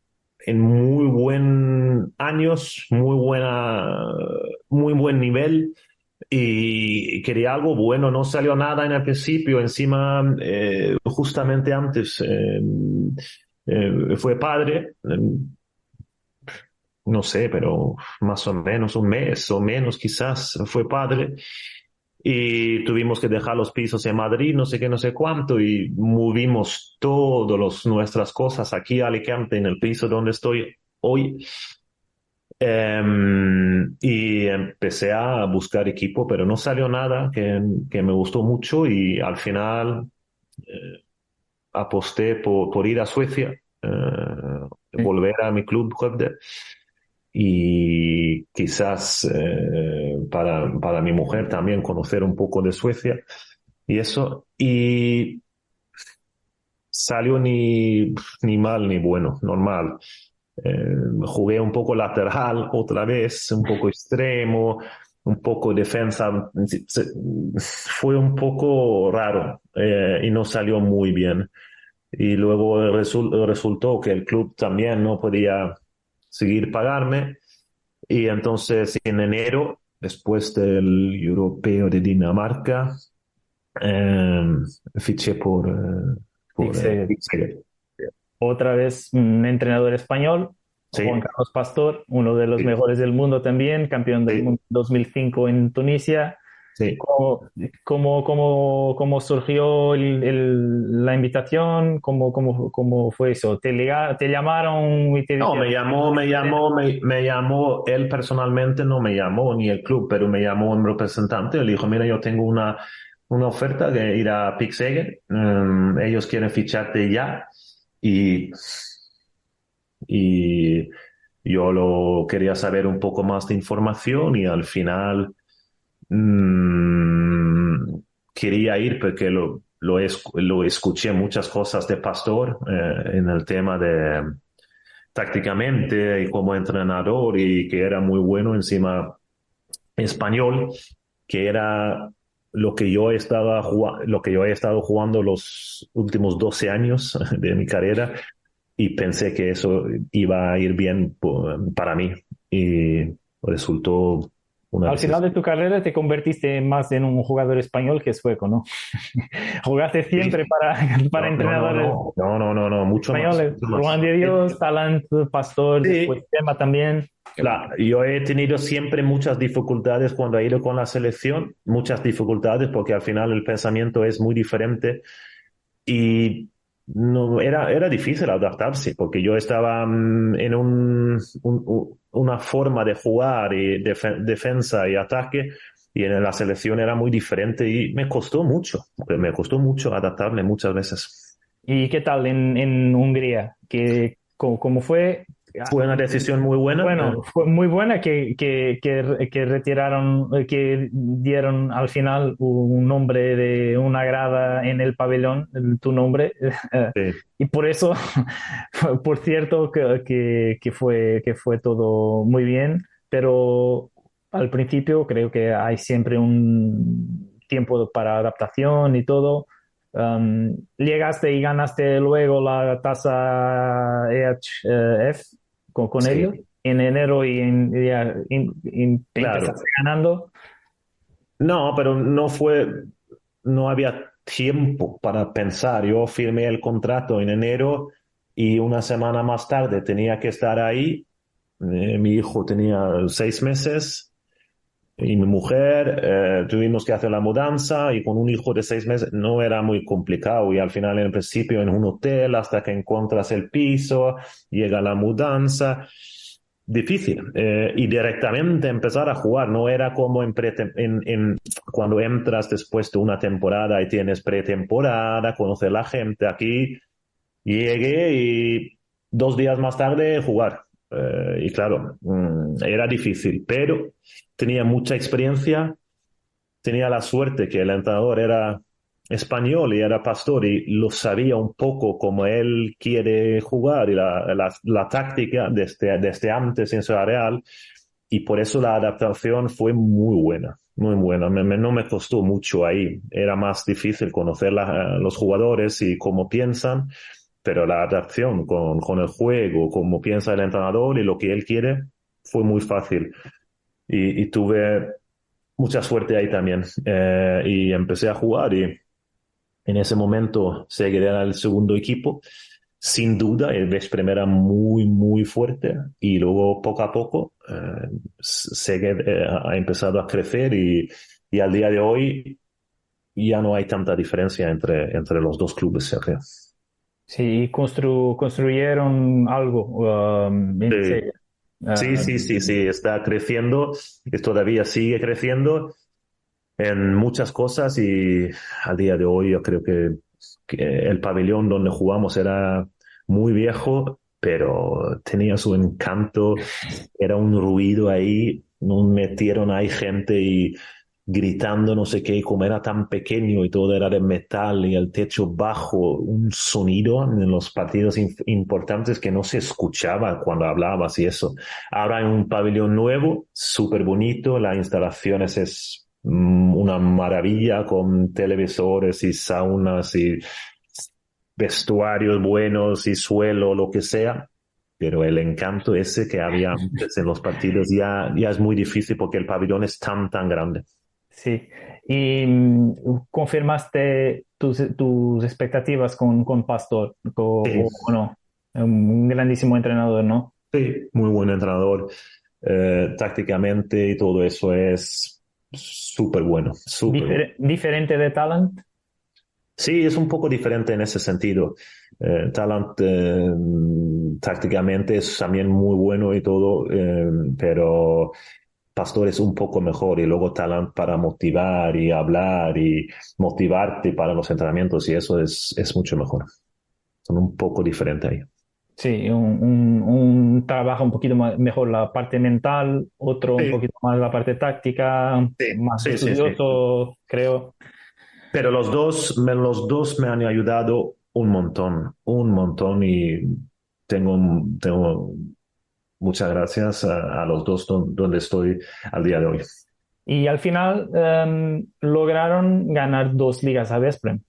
muy buen años, muy buena, muy buen nivel. Y quería algo bueno, no salió nada en el principio, encima eh, justamente antes eh, eh, fue padre, no sé, pero más o menos un mes o menos quizás fue padre y tuvimos que dejar los pisos en Madrid, no sé qué, no sé cuánto, y movimos todas nuestras cosas aquí a Alicante, en el piso donde estoy hoy. Em, y empecé a buscar equipo, pero no salió nada que, que me gustó mucho y al final eh, aposté por, por, ir a Suecia, eh, volver a mi club y quizás eh, para, para mi mujer también conocer un poco de Suecia y eso. Y salió ni, ni mal ni bueno, normal. Eh, jugué un poco lateral otra vez, un poco extremo, un poco defensa. Fue un poco raro eh, y no salió muy bien. Y luego resultó que el club también no podía seguir pagarme. Y entonces en enero, después del europeo de Dinamarca, eh, fiché por, eh, por eh, Otra vez un entrenador español, Juan Carlos Pastor, uno de los mejores del mundo también, campeón del mundo 2005 en Tunisia. ¿Cómo, cómo, cómo, surgió la invitación? ¿Cómo, cómo, cómo fue eso? ¿Te, te llamaron y te No, me llamó, me llamó, me, llamó, él personalmente no me llamó, ni el club, pero me llamó un representante. Le dijo, mira, yo tengo una, una oferta de ir a Pixeger. Mm, ellos quieren ficharte ya. Y, y yo lo quería saber un poco más de información y al final Mm, quería ir porque lo, lo, lo, escuché muchas cosas de Pastor eh, en el tema de tácticamente y como entrenador y que era muy bueno encima español, que era lo que yo estaba lo que yo he estado jugando los últimos 12 años de mi carrera y pensé que eso iba a ir bien para mí. Y resultó al final de tu carrera te convertiste más en un jugador español que sueco, ¿no? Jugaste siempre para, para entrenadores. No, no, no, no, mucho españoles. más. Juan de Dios, Talent, Pastor, después Tema también. Claro, yo he tenido siempre muchas dificultades cuando he ido con la selección, muchas dificultades porque al final el pensamiento es muy diferente y no era, era difícil adaptarse porque yo estaba mm, en un, una forma de jugar y defensa y ataque y en la selección era muy diferente y me costó mucho, me costó mucho adaptarme muchas veces. ¿Y qué tal en, en Hungría? ¿Qué, cómo, fue? Fue una decisión muy buena. Bueno, fue muy buena que, que, que, retiraron, que dieron al final un nombre de una grada en el pabellón, tu nombre. Y por eso, por cierto, que, que, fue, que fue todo muy bien, pero al principio creo que hay siempre un tiempo para adaptación y todo. Um, llegaste y ganaste luego la tasa EHF con, con ellos en enero y en, ganando. No, pero no fue, no había tiempo para pensar. Yo firmé el contrato en enero y una semana más tarde tenía que estar ahí. Eh, mi hijo tenía seis meses y mi mujer, eh, tuvimos que hacer la mudanza y con un hijo de seis meses no era muy complicado. Y al final en principio en un hotel hasta que encuentras el piso, llega la mudanza, difícil eh, y directamente empezar a jugar, no era como en, en, cuando entras después de una temporada y tienes pretemporada, conocer la gente. Aquí, llegué y dos días más tarde jugar. Eh, y claro, mm, era difícil, pero tenía mucha experiencia, tenía la suerte que el entrenador era español y era pastor y lo sabía un poco como él quiere jugar y la, la, táctica desde, desde antes en Ciudad Real y por eso la adaptación fue muy buena, muy buena. no me costó mucho ahí. Era más difícil conocer los jugadores y cómo piensan, pero la adaptación con, con el juego, cómo piensa el entrenador y lo que él quiere, fue muy fácil y, tuve mucha suerte ahí también. Eh, y empecé a jugar y en ese momento seguiré al segundo equipo. Sin duda, el Vesprem era muy, muy fuerte y luego poco a poco eh, eh, ha empezado a crecer y, y, al día de hoy ya no hay tanta diferencia entre, entre los dos clubes, Sí, constru construyeron algo um, Sí, sí, sí, sí, está creciendo, y todavía sigue creciendo en muchas cosas y al día de hoy yo creo que, el pabellón donde jugamos era muy viejo, pero tenía su encanto, era un ruido ahí, metieron ahí gente y gritando no sé qué, como era tan pequeño y todo era de metal y el techo bajo, un sonido en los partidos importantes que no se escuchaba cuando hablabas y eso. Ahora hay un pabellón nuevo, súper bonito, la instalación es mm, una maravilla con televisores y saunas y vestuarios buenos y suelo, lo que sea. Pero el encanto ese que había antes en los partidos ya, ya es muy difícil porque el pabellón es tan, tan grande. Sí, y mm, confirmaste tus, tus expectativas con, con Pastor, o, no, un grandísimo entrenador, ¿no? Sí, muy buen entrenador. Eh, tácticamente y todo eso es súper bueno. ¿Diferente de Talent? Sí, es un poco diferente en ese sentido. Eh, talent eh, tácticamente es también muy bueno y todo, pero Pastor es un poco mejor y luego Talent para motivar y hablar y motivarte para los entrenamientos y eso es, es mucho mejor. Son un poco diferentes ahí. Sí, un, un, trabajo un poquito mejor la parte mental, otro un poquito más la parte táctica, más estudioso, creo. Pero los dos, me, los dos me han ayudado un montón, un montón y tengo, tengo muchas gracias a, los dos donde estoy al día de hoy. Y al final em, lograron ganar dos ligas a Vesprem.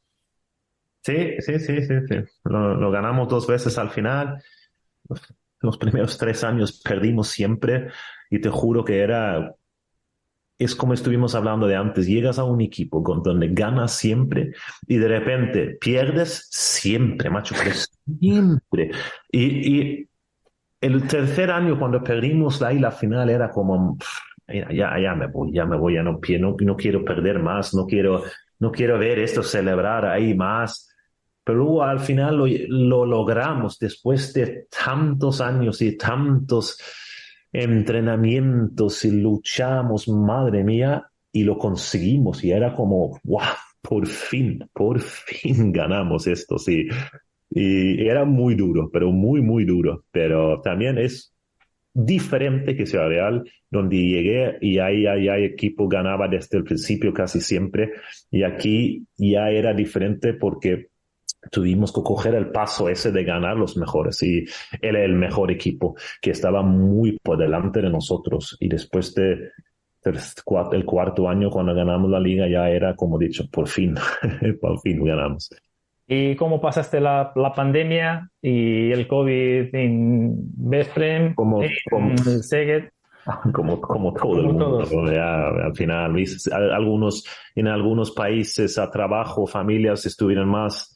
Sí, sí, sí, sí, sí. Lo, ganamos dos veces al final. Los primeros tres años perdimos siempre y te juro que era, es como estuvimos hablando de antes, llegas a un equipo con donde ganas siempre y de repente pierdes siempre, macho, pero siempre. Y, y el tercer año cuando perdimos ahí la final era como, ya, ya me voy, ya me voy, ya no quiero perder más, no quiero, no quiero ver esto celebrar ahí más. Pero luego al final lo, lo logramos después de tantos años y tantos entrenamientos y luchamos, madre mía, y lo conseguimos. Y era como, wow, por fin, por fin ganamos esto, sí. Y era muy duro, pero muy, muy duro. Pero también es diferente que Ciudad Real, donde llegué y ahí, ahí, ahí equipo ganaba desde el principio casi siempre. Y aquí ya era diferente porque tuvimos que coger el paso ese de ganar los mejores y era el mejor equipo que estaba muy por delante de nosotros y después de el cuarto año cuando ganamos la liga ya era como dicho por fin por fin ganamos ¿Y cómo pasaste la, la pandemia y el COVID en Vesprem, como, en como, Szeged? como, como todo el mundo. Ya, al final, algunos, en algunos países a trabajo, familias estuvieron más.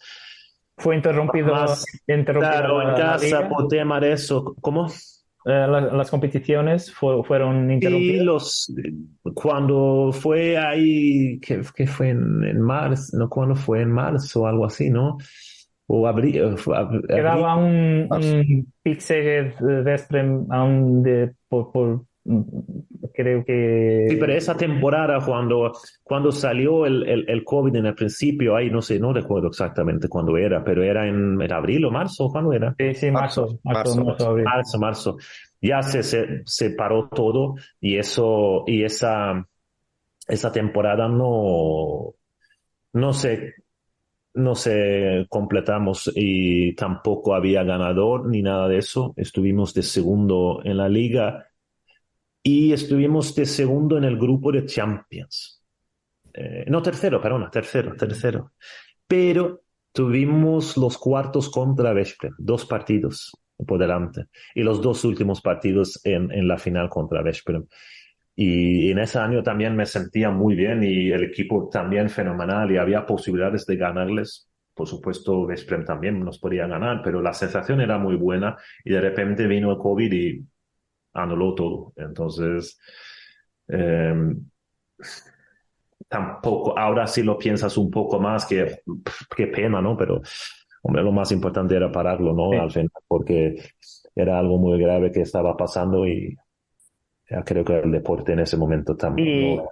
Fue interrumpido. Más, interrumpido claro, en casa por tema de eso. ¿Cómo? Eh, la- las competiciones fu- fueron Y interrumpidas. los, cuando fue ahí, que, que fue en, en marzo, no, cuando fue en marzo o algo así, ¿no? O abril, fue ab- Quedaba un, un Szeged eh, Vesprem aún de, por, por, mm, creo que Sí, pero esa temporada cuando, cuando salió el, el, el COVID en el principio, ahí no sé, no recuerdo exactamente cuándo era, pero era en, en abril o marzo, ¿cuándo era? Sí, sí, marzo, marzo, Marzo, marzo, abril. Marzo, marzo. Ya se, se, se paró todo y eso, y esa, esa temporada no, no se, no se completamos y tampoco había ganador ni nada de eso. Estuvimos de segundo en la liga y estuvimos de segundo en el grupo de Champions. Eh, no, tercero, perdona, tercero, tercero. Pero tuvimos los cuartos contra Veszprem, dos partidos por delante, y los dos últimos partidos en, en la final contra Veszprem. Y en ese año también me sentía muy bien y el equipo también fenomenal y había posibilidades de ganarles. Por supuesto, Veszprem también nos podía ganar, pero la sensación era muy buena y de repente vino el COVID y anuló todo. Entonces, eh, tampoco, ahora sí lo piensas un poco más, que qué pena, ¿no? Pero, hombre, lo más importante era pararlo, ¿no? Sí. Al final, porque era algo muy grave que estaba pasando y ya creo que el deporte en ese momento también Y no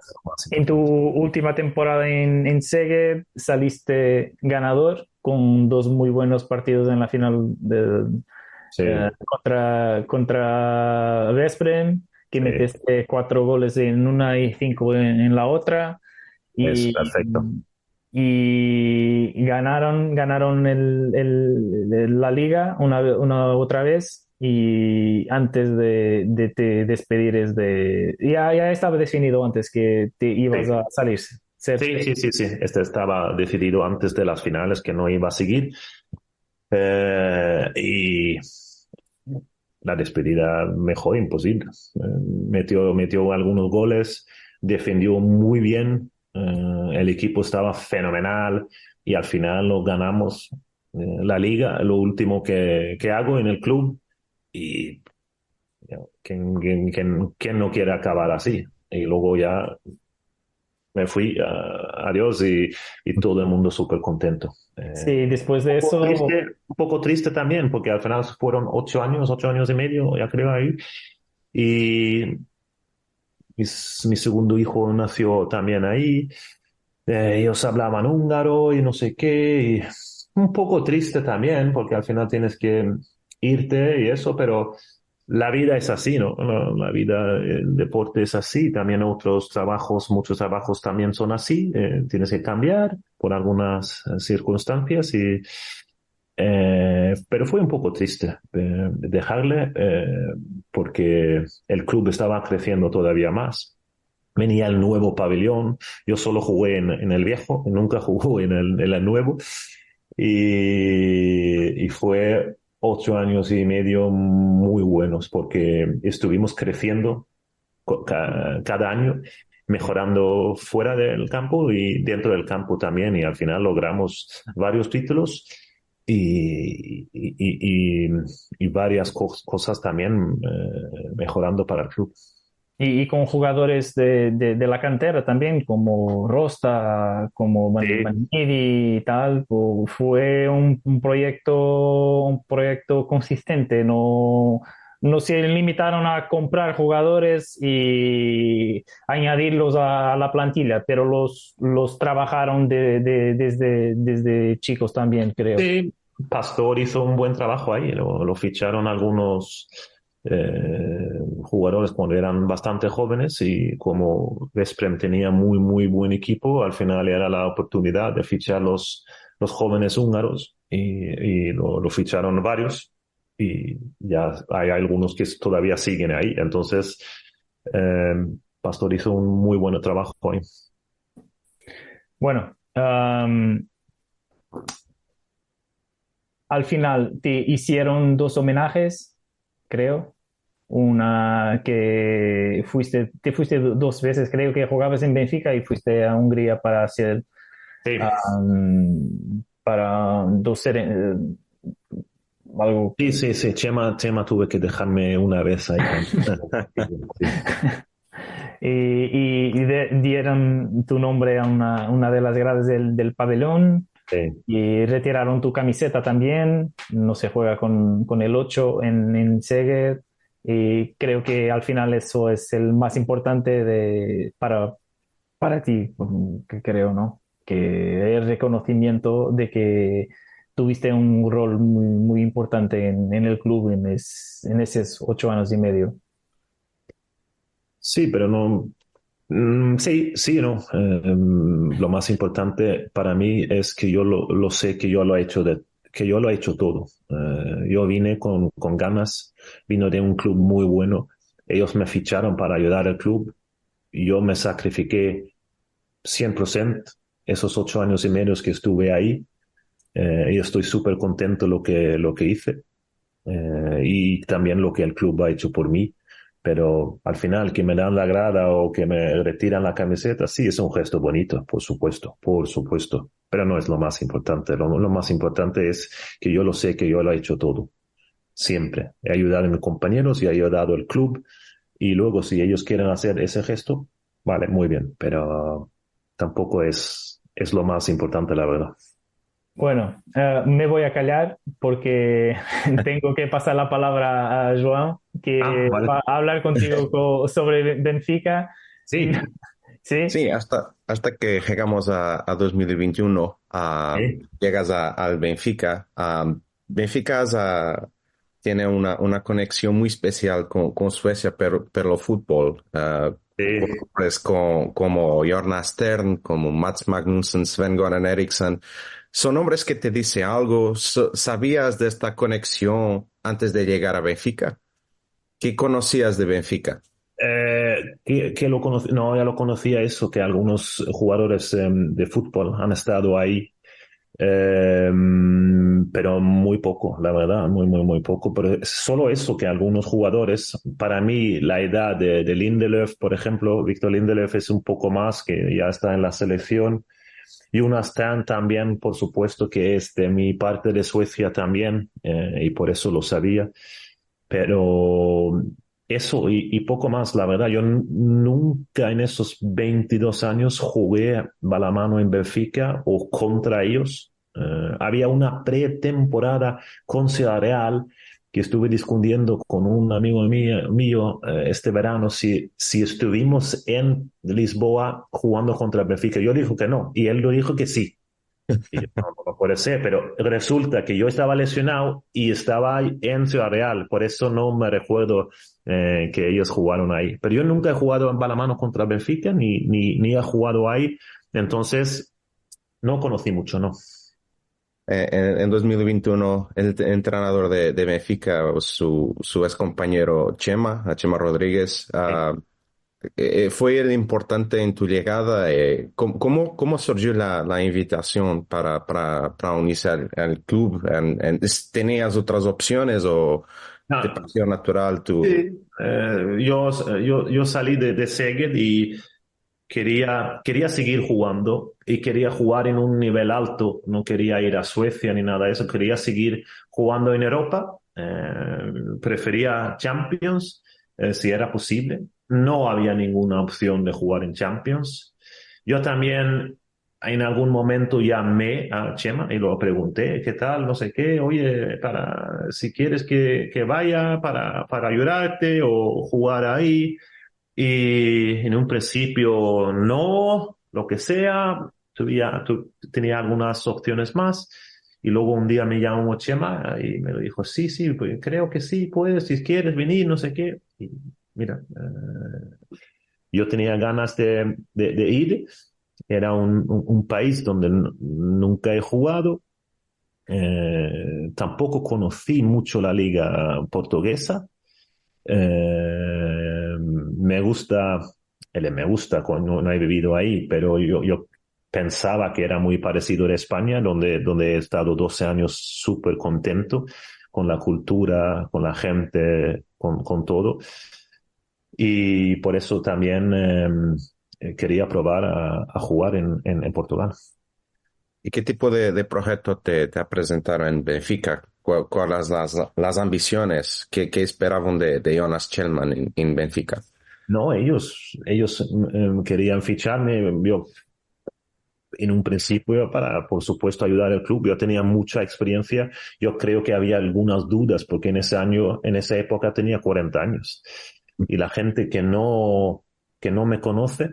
En tu última temporada en, en Szeged saliste ganador con dos muy buenos partidos en la final de, Sí, eh, contra, contra Vesprem, que Sí. metiste cuatro goles en una y cinco en, en la otra. Y, Es perfecto. y ganaron, ganaron el, el- la liga una, una otra vez. Y antes de, de te despedir es de... Ya, ya estaba definido antes que te ibas Sí. a salir. Sí, sí, sí, sí. Este estaba decidido antes de las finales que no iba a seguir. Eh, y la despedida mejor imposible. Eh, metió, metió algunos goles, defendió muy bien, eh, el equipo estaba fenomenal y al final lo ganamos eh, la liga, lo último que, que hago en el club y ¿quién, quién- quién- quién no quiere acabar así? Y luego ya me fui, a adiós y, y todo el mundo súper contento. Eh, Sí, después de un eso... triste, un poco triste también, porque al final fueron ocho años, ocho años y medio, ya creo ahí. Y mi segundo hijo nació también ahí. Eh, ellos hablaban húngaro y no sé qué. Y un poco triste también, porque al final tienes que irte y eso, pero la vida es así, ¿no? La, vida, el deporte es así. También otros trabajos, muchos trabajos también son así. Eh, tienes que cambiar por algunas eh, circunstancias y, eh, pero fue un poco triste eh, dejarle eh, porque el club estaba creciendo todavía más. Venía el nuevo pabellón. Yo solo jugué en, en el viejo, nunca jugué en el, en el nuevo. Y, y fue ocho años y medio muy buenos porque estuvimos creciendo cada año, mejorando fuera del campo y dentro del campo también. Y al final logramos varios títulos y, y, varias cos- cosas también eh, mejorando para el club. Y, y con jugadores de, de, de la cantera también, como Rosta, como Man- Sí. Manini y tal, fu- fue un, un proyecto, un proyecto consistente, no, no se limitaron a comprar jugadores y añadirlos a, a la plantilla, pero los, los trabajaron de, de- desde, desde chicos también, creo. Sí, Pastor hizo un buen trabajo ahí, lo, ficharon algunos eh, jugadores cuando eran bastante jóvenes y como Vesprem tenía muy, muy buen equipo, al final era la oportunidad de fichar los, los jóvenes húngaros y, lo, ficharon varios y ya hay algunos que todavía siguen ahí. Entonces, eh, Pastor hizo un muy buen trabajo ahí. Bueno, al final te hicieron dos homenajes, creo. Una que fuiste, te fuiste dos veces, creo que jugabas en Benfica y fuiste a Hungría para hacer para dos eh, algo. Sí, sí, sí. Chema, Chema tuve que dejarme una vez ahí. y, dieron tu nombre a una, una de las gradas del, del pabellón. Y retiraron tu camiseta también. No se juega con, con el 8 en, en Seged. Y creo que al final eso es el más importante de, para, para ti, creo, ¿no? Que el reconocimiento de que tuviste un rol muy, muy importante en, en el club en, en esos ocho años y medio. Sí, pero no. Mm, sí, sí, no. Em, lo más importante para mí es que yo lo, lo, sé que yo lo he hecho de, que yo lo he hecho todo. Eh, yo vine con, con ganas, vino de un club muy bueno. Ellos me ficharon para ayudar al club. Yo me sacrifiqué 100% esos ocho años y medio que estuve ahí. Eh, y estoy súper contento lo que, lo que hice. Eh, y también lo que el club ha hecho por mí pero al final que me dan la grada o que me retiran la camiseta, sí, es un gesto bonito, por supuesto, por supuesto, pero no es lo más importante. Lo, más importante es que yo lo sé, que yo lo he hecho todo, siempre. He ayudado a mis compañeros y he ayudado al club y luego si ellos quieren hacer ese gesto, vale, muy bien, pero tampoco es, es lo más importante, la verdad. Bueno, eh, me voy a callar porque tengo que pasar la palabra a Joan, que ah, va a hablar contigo sobre Benfica. Sí. sí, sí, hasta, hasta que llegamos a, 2021, llegas al Benfica. Benfica tiene una, una, conexión muy especial con, con Suecia, pero, pero fútbol. Uh, como Jorna Stern, como Mats Magnussen, Sven Goran Eriksson son nombres que te dice algo. ¿Sabías de esta conexión antes de llegar a Benfica? ¿Qué conocías de Benfica? Eh, que, lo no, ya lo conocía eso, que algunos jugadores em, de fútbol han estado ahí, em, pero muy poco, la verdad, muy, muy, muy poco. Pero solo eso, que algunos jugadores, para mí, la edad de, de Lindelöf, por ejemplo, Víctor Lindelöf es un poco más, que ya está en la selección. Y una Stan también, por supuesto, que es de mi parte de Suecia también, eh, y por eso lo sabía. Pero eso y, poco más, la verdad, yo nunca en esos 22 años jugué balamano en Benfica o contra ellos. Eh, había una pretemporada con Ciudad Real que estuve discutiendo con un amigo mío, mío eh, este verano si, si estuvimos en Lisboa jugando contra Benfica. Yo dijo que no, y él lo dijo que sí. Y no, no, puede ser, pero resulta que yo estaba lesionado y estaba en Ciudad Real, por eso no me recuerdo eh, que ellos jugaron ahí. Pero yo nunca he jugado en balamano contra Benfica, ni, ni, ni he jugado ahí, entonces no conocí mucho, ¿no? Eh, en, 2021 el entrenador de, de Benfica, su, su ex compañero Chema, Chema Rodríguez, eh, fue el importante en tu llegada. Eh, ¿cómo, ¿Cómo surgió la, la invitación para, para, para unirse al, club? ¿Tenías otras opciones o de pasión natural? Tú? yo, yo, yo salí de, de Szeged y quería, quería seguir jugando y quería jugar en un nivel alto, no quería ir a Suecia ni nada de eso, quería seguir jugando en Europa, eh, prefería Champions eh, si era posible, no había ninguna opción de jugar en Champions. Yo también en algún momento llamé a Chema y lo pregunté, ¿qué tal? No sé qué, oye, para, si quieres que, que vaya para, para ayudarte o jugar ahí. Y en un principio no, lo que sea, tenía algunas opciones más. Y luego un día me llamó Chema y me dijo, sí, sí, pues creo que sí, puedes, si quieres venir, no sé qué. Y mira, eh, yo tenía ganas de, de, ir. Era un, un, país donde nunca he jugado. Eh, tampoco conocí mucho la liga portuguesa. Eh, me gusta, me gusta cuando no he vivido ahí, pero yo, yo pensaba que era muy parecido a España, donde, donde he estado 12 años súper contento con la cultura, con la gente, con, con todo. Y por eso también eh, quería probar a, jugar en, en, Portugal. ¿Y qué tipo de, de proyecto te, te presentaron en Benfica? ¿Cuáles las, las ambiciones que, que esperaban de, de, Jonas Chelman en, en, Benfica? No, ellos, ellos em, querían ficharme. Yo, en un principio, para, por supuesto, ayudar al club. Yo tenía mucha experiencia. Yo creo que había algunas dudas porque en ese año, en esa época tenía 40 años y la gente que no, que no me conoce,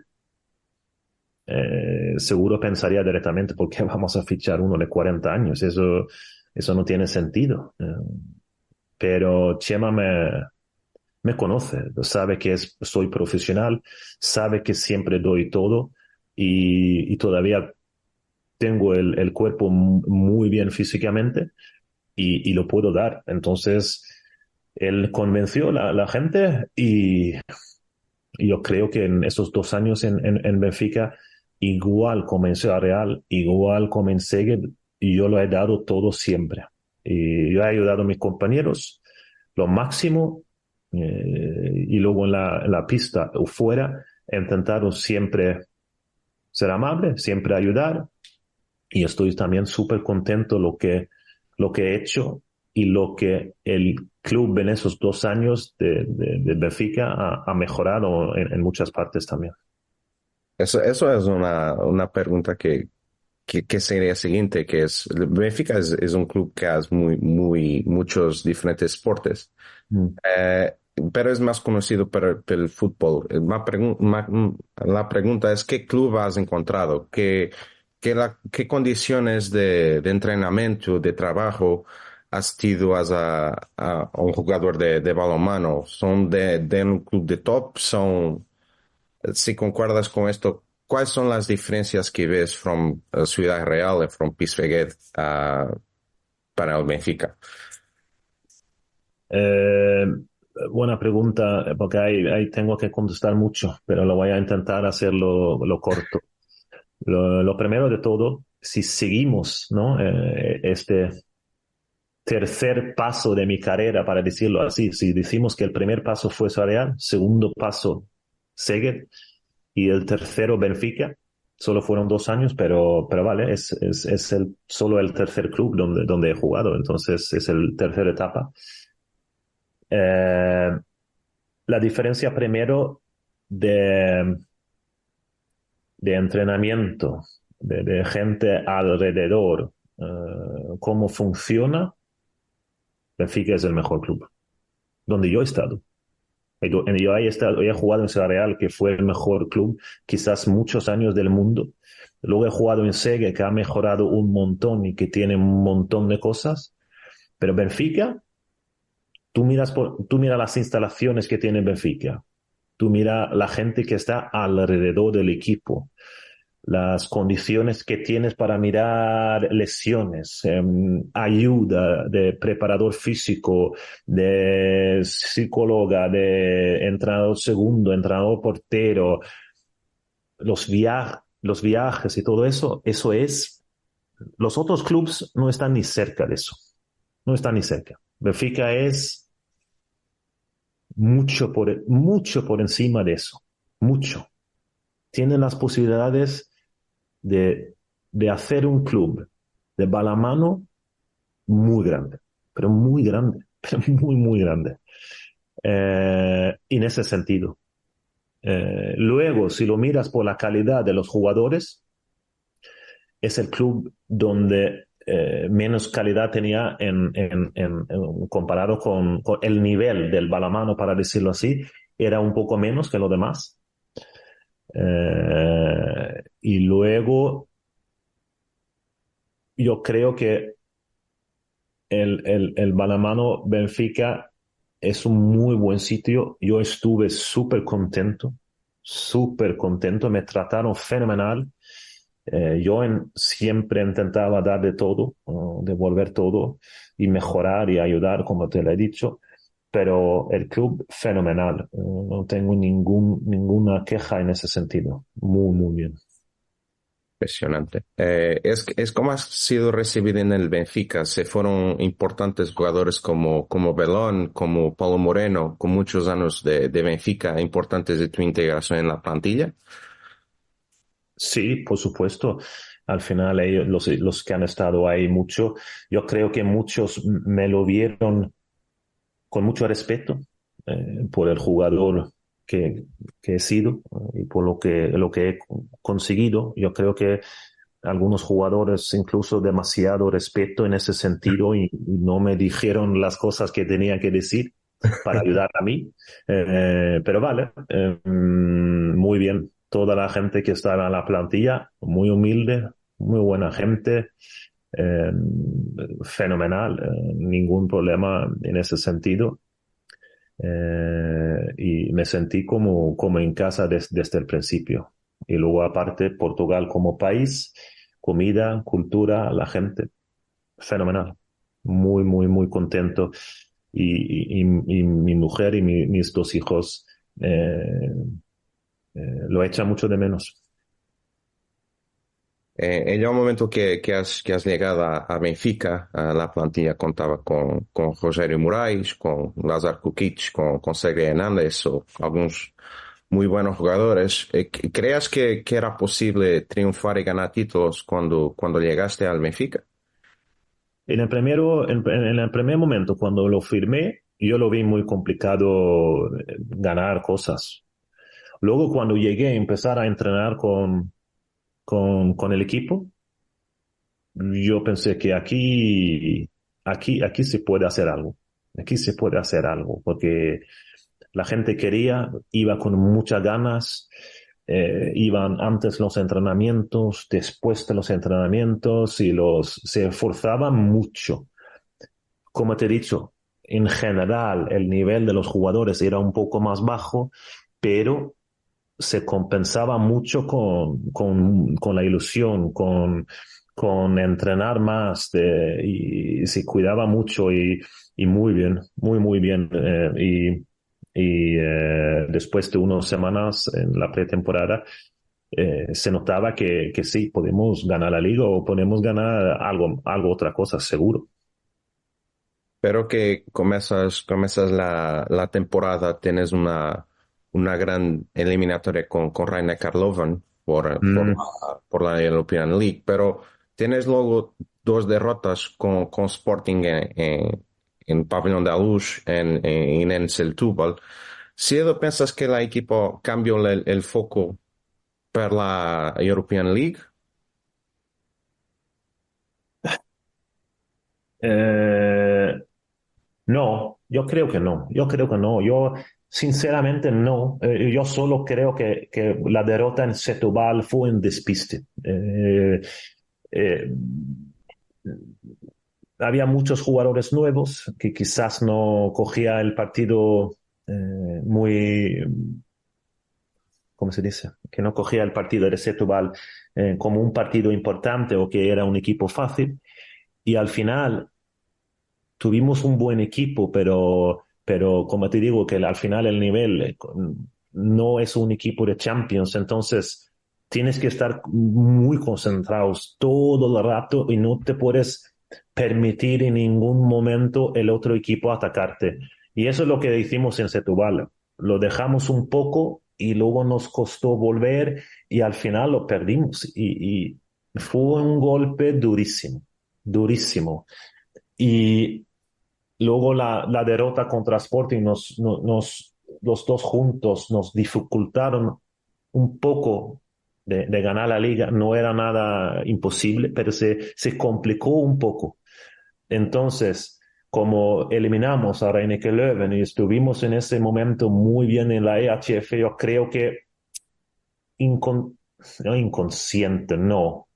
eh, seguro pensaría directamente, ¿por qué vamos a fichar uno de 40 años? Eso, eso no tiene sentido. Eh, pero Chema me, me conoce, sabe que soy profesional, sabe que siempre doy todo y, todavía tengo el, cuerpo muy bien físicamente y, lo puedo dar. Entonces, él convenció a la, gente y, yo creo que en esos dos años en, en, Benfica, igual comencé a Real, igual comencé y yo lo he dado todo siempre. Y yo he ayudado a mis compañeros lo máximo eh, y luego en la, en la pista o fuera he intentado siempre ser amable, siempre ayudar y estoy también súper contento lo que, lo que he hecho y lo que el club en esos dos años de, de, Benfica ha, mejorado en, muchas partes también. Eso, eso es una, una pregunta que, que, sería siguiente, que es, Benfica es, es, un club que hace muy, muy, muchos diferentes deportes, mm. eh, pero es más conocido por, el fútbol. la pregunta es, ¿qué club has encontrado? ¿Qué, qué, la, qué condiciones de, de entrenamiento, de trabajo asistido a, a, un jugador de, de balonmano? ¿Son de, de, un club de top? ¿Son, si concuerdas con esto, cuáles son las diferencias que ves from uh, Ciudad Real, from Pisveguet uh, para el Benfica? Eh, buena pregunta, porque ahí, ahí, tengo que contestar mucho, pero lo voy a intentar hacerlo lo corto. Lo, lo primero de todo, si seguimos ¿no? Eh, este, tercer paso de mi carrera, para decirlo así. Si decimos que el primer paso fue Real, segundo paso Seged y el tercero Benfica, solo fueron dos años, pero, pero vale, es, es, es el, solo el tercer club donde, donde he jugado, entonces es el tercera etapa. Eh, la diferencia primero de, de entrenamiento, de, de gente alrededor, uh, cómo funciona, Benfica es el mejor club. Donde yo he estado. Yo estado, he jugado en Ciudad Real, que fue el mejor club, quizás muchos años del mundo. Luego he jugado en Segue, que ha mejorado un montón y que tiene un montón de cosas. Pero Benfica, tú miras, por, tú miras las instalaciones que tiene Benfica. Tú miras la gente que está alrededor del equipo las condiciones que tienes para mirar lesiones, em, ayuda de preparador físico, de psicóloga, de entrenador segundo, entrenador portero, los, los viajes y todo eso, eso es, los otros clubes no están ni cerca de eso, no están ni cerca. Benfica es mucho por, mucho por encima de eso, mucho. Tienen las posibilidades de, de hacer un club de balamano muy grande, pero muy grande, pero muy, muy grande. Eh, en ese sentido. Eh, luego, si lo miras por la calidad de los jugadores, es el club donde eh, menos calidad tenía en, en, en, comparado con, con, el nivel del balamano, para decirlo así, era un poco menos que lo demás. Eh, y luego, yo creo que el, el, el Balamano Benfica es un muy buen sitio. Yo estuve súper contento, súper contento. Me trataron fenomenal. Eh, yo siempre intentaba dar de todo, devolver todo y mejorar y ayudar, como te lo he dicho. Pero el club fenomenal. Eh, no tengo ningún, ninguna queja en ese sentido. Muy, muy bien. Impresionante. Eh, es, es como ha sido recibido en el Benfica. Se fueron importantes jugadores como, como Belón, como Paulo Moreno, con muchos años de, de Benfica, importantes de tu integración en la plantilla. Sí, por supuesto. Al final, ellos, los, los que han estado ahí mucho, yo creo que muchos me lo vieron con mucho respeto eh, por el jugador que, que, he sido y por lo que, lo que he conseguido. Yo creo que algunos jugadores incluso demasiado respeto en ese sentido y, y no me dijeron las cosas que tenía que decir para ayudar a mí. Eh, pero vale, eh, muy bien. Toda la gente que estaba en la plantilla, muy humilde, muy buena gente, eh, fenomenal, eh, ningún problema en ese sentido. Eh, y me sentí como, como en casa des, desde el principio. Y luego aparte Portugal como país, comida, cultura, la gente, fenomenal. Muy, muy, muy contento. Y, y, mi mujer y mi, mis dos hijos lo echan mucho de menos. Eh, en el momento que, que, has, que has llegado a, a Benfica, a la plantilla contaba con, con Rogério Moraes, con Lázaro Kukic, con, con Sergei Hernández o algunos muy buenos jugadores. Eh, ¿Creas que, que, era posible triunfar y ganar títulos cuando, cuando llegaste al Benfica? En el, primero, en, en el primer momento, cuando lo firmé, yo lo vi muy complicado ganar cosas. Luego, cuando llegué a empezar a entrenar con, con, con el equipo, yo pensé que aquí, aquí, aquí se puede hacer algo. Aquí se puede hacer algo, porque la gente quería, iba con muchas ganas, eh, iban antes los entrenamientos, después de los entrenamientos y los, se esforzaban mucho. Como te he dicho, en general el nivel de los jugadores era un poco más bajo, pero se compensaba mucho con, con, con la ilusión, con, con entrenar más de, y, se cuidaba mucho y, y muy bien, muy, muy bien. Eh, y y eh, después de unas semanas en la pretemporada eh, se notaba que, que sí, podemos ganar la liga o podemos ganar algo, algo otra cosa, seguro. Pero que comienzas, comienzas la, la temporada, tienes una, una gran eliminatoria con, con Rainer Karlovan por, mm. por, la, por, la, European League, pero tienes luego dos derrotas con, con Sporting en, en, en Pavillon de Luz, en, en, en Setúbal. Si piensas que el equipo cambió el, el foco para la European League? Eh, no, yo creo que no. Yo creo que no. Yo Sinceramente no, eh, yo solo creo que, que, la derrota en Setúbal fue un despiste. Eh, eh, había muchos jugadores nuevos que quizás no cogía el partido muy, ¿cómo se dice? Que no cogía el partido de Setúbal como un partido importante o que era un equipo fácil. Y al final tuvimos un buen equipo, pero pero como te digo que al final el nivel eh, no es un equipo de Champions, entonces tienes que estar muy concentrados todo el rato y no te puedes permitir en ningún momento el otro equipo atacarte. Y eso es lo que hicimos en Setúbal. Lo dejamos un poco y luego nos costó volver y al final lo perdimos. Y, y fue un golpe durísimo, durísimo. Y Luego la, la derrota contra Sporting nos, nos, los dos juntos nos dificultaron un poco de, ganar la liga. No era nada imposible, pero se, se complicó un poco. Entonces, como eliminamos a Reineke Löwen y estuvimos en ese momento muy bien en la EHF, yo creo que incon inconsciente, no,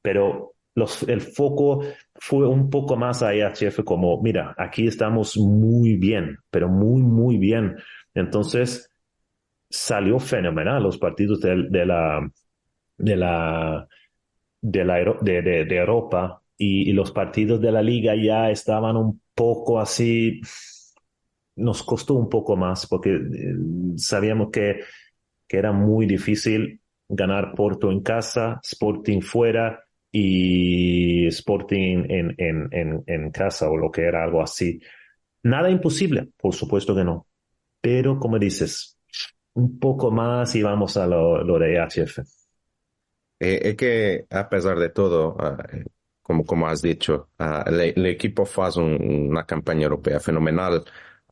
pero los, el foco fue un poco más a EHF como, mira, aquí estamos muy bien, pero muy, muy bien. Entonces, salió fenomenal los partidos de, la, de la, de, la, de, de, Europa y, los partidos de la liga ya estaban un poco así, nos costó un poco más porque eh, sabíamos que, que era muy difícil ganar Porto en casa, Sporting fuera y Sporting en, en, en, en casa o lo que era algo así. Nada imposible, por supuesto que no. Pero como dices, un poco más y vamos a lo, lo de HF. Eh, es que a pesar de todo, ah, como, como has dicho, uh, el, equipo hace una campaña europea fenomenal.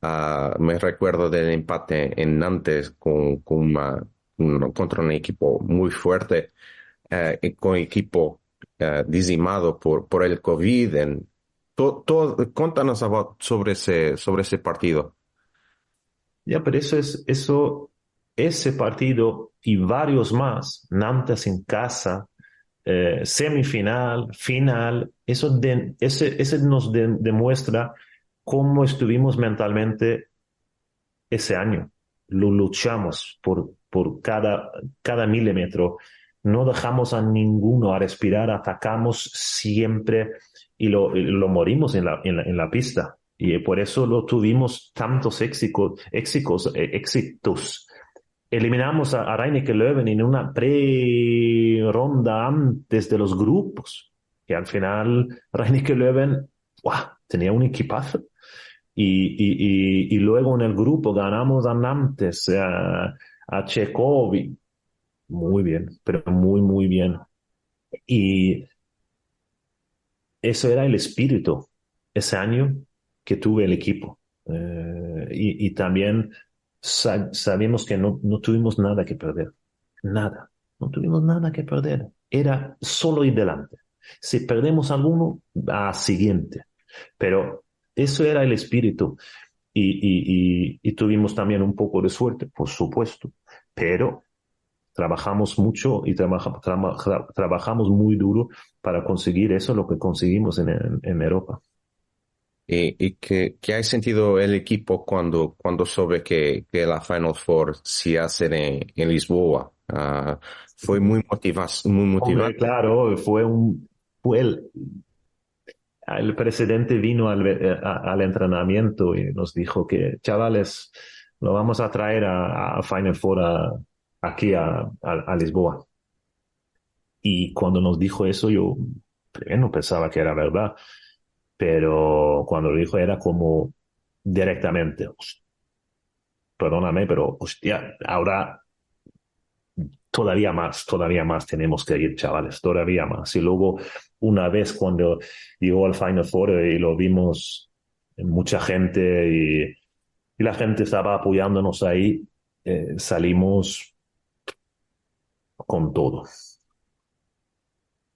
Ah, me recuerdo del empate en Nantes con, con contra un equipo muy fuerte, eh, con equipo uh, dizimado por, por el COVID. En, to, cuéntanos sobre ese, sobre ese partido. Ya, pero eso es, eso, ese partido y varios más, Nantes en casa, eh, semifinal, final, eso ese, ese nos demuestra cómo estuvimos mentalmente ese año. Lo luchamos por, por cada, cada milímetro. No dejamos a ninguno a respirar, atacamos siempre y lo, lo morimos en la, en la, pista. Y por eso lo tuvimos tantos éxitos, éxitos, eh, éxitos eliminamos a, a Reineke Löwen en una pre-ronda antes de los grupos, que al final Reineke Löwen tenía un equipazo. Y, y, y, luego en el grupo ganamos a Nantes, a, a. Muy bien, pero muy, muy bien. Y eso era el espíritu ese año que tuve el equipo. Eh, y, y, también sabíamos que no, no tuvimos nada que perder. Nada. No tuvimos nada que perder. Era solo ir delante. Si perdemos alguno, a siguiente. Pero eso era el espíritu. Y, y, tuvimos también un poco de suerte, por supuesto. Pero trabajamos mucho y trabajamos muy duro para conseguir eso, lo que conseguimos en, en Europa. ¿Y, qué, ha sentido el equipo cuando, cuando sabe que, que la Final Four se hace en, Lisboa? Ah, fue muy, motivado. muy motivado. claro, fue un, fue el, el presidente vino al, eh, al, entrenamiento y nos dijo que, chavales, lo vamos a traer a, Final Four aquí a, a, Lisboa. Y cuando nos dijo eso, yo no pensaba que era verdad pero cuando lo dijo era como directamente, perdóname, pero hostia, ahora todavía más, todavía más tenemos que ir, chavales, todavía más. Y luego, una vez cuando llegó al Final Four y lo vimos, mucha gente y, la gente estaba apoyándonos ahí, eh, salimos con todo.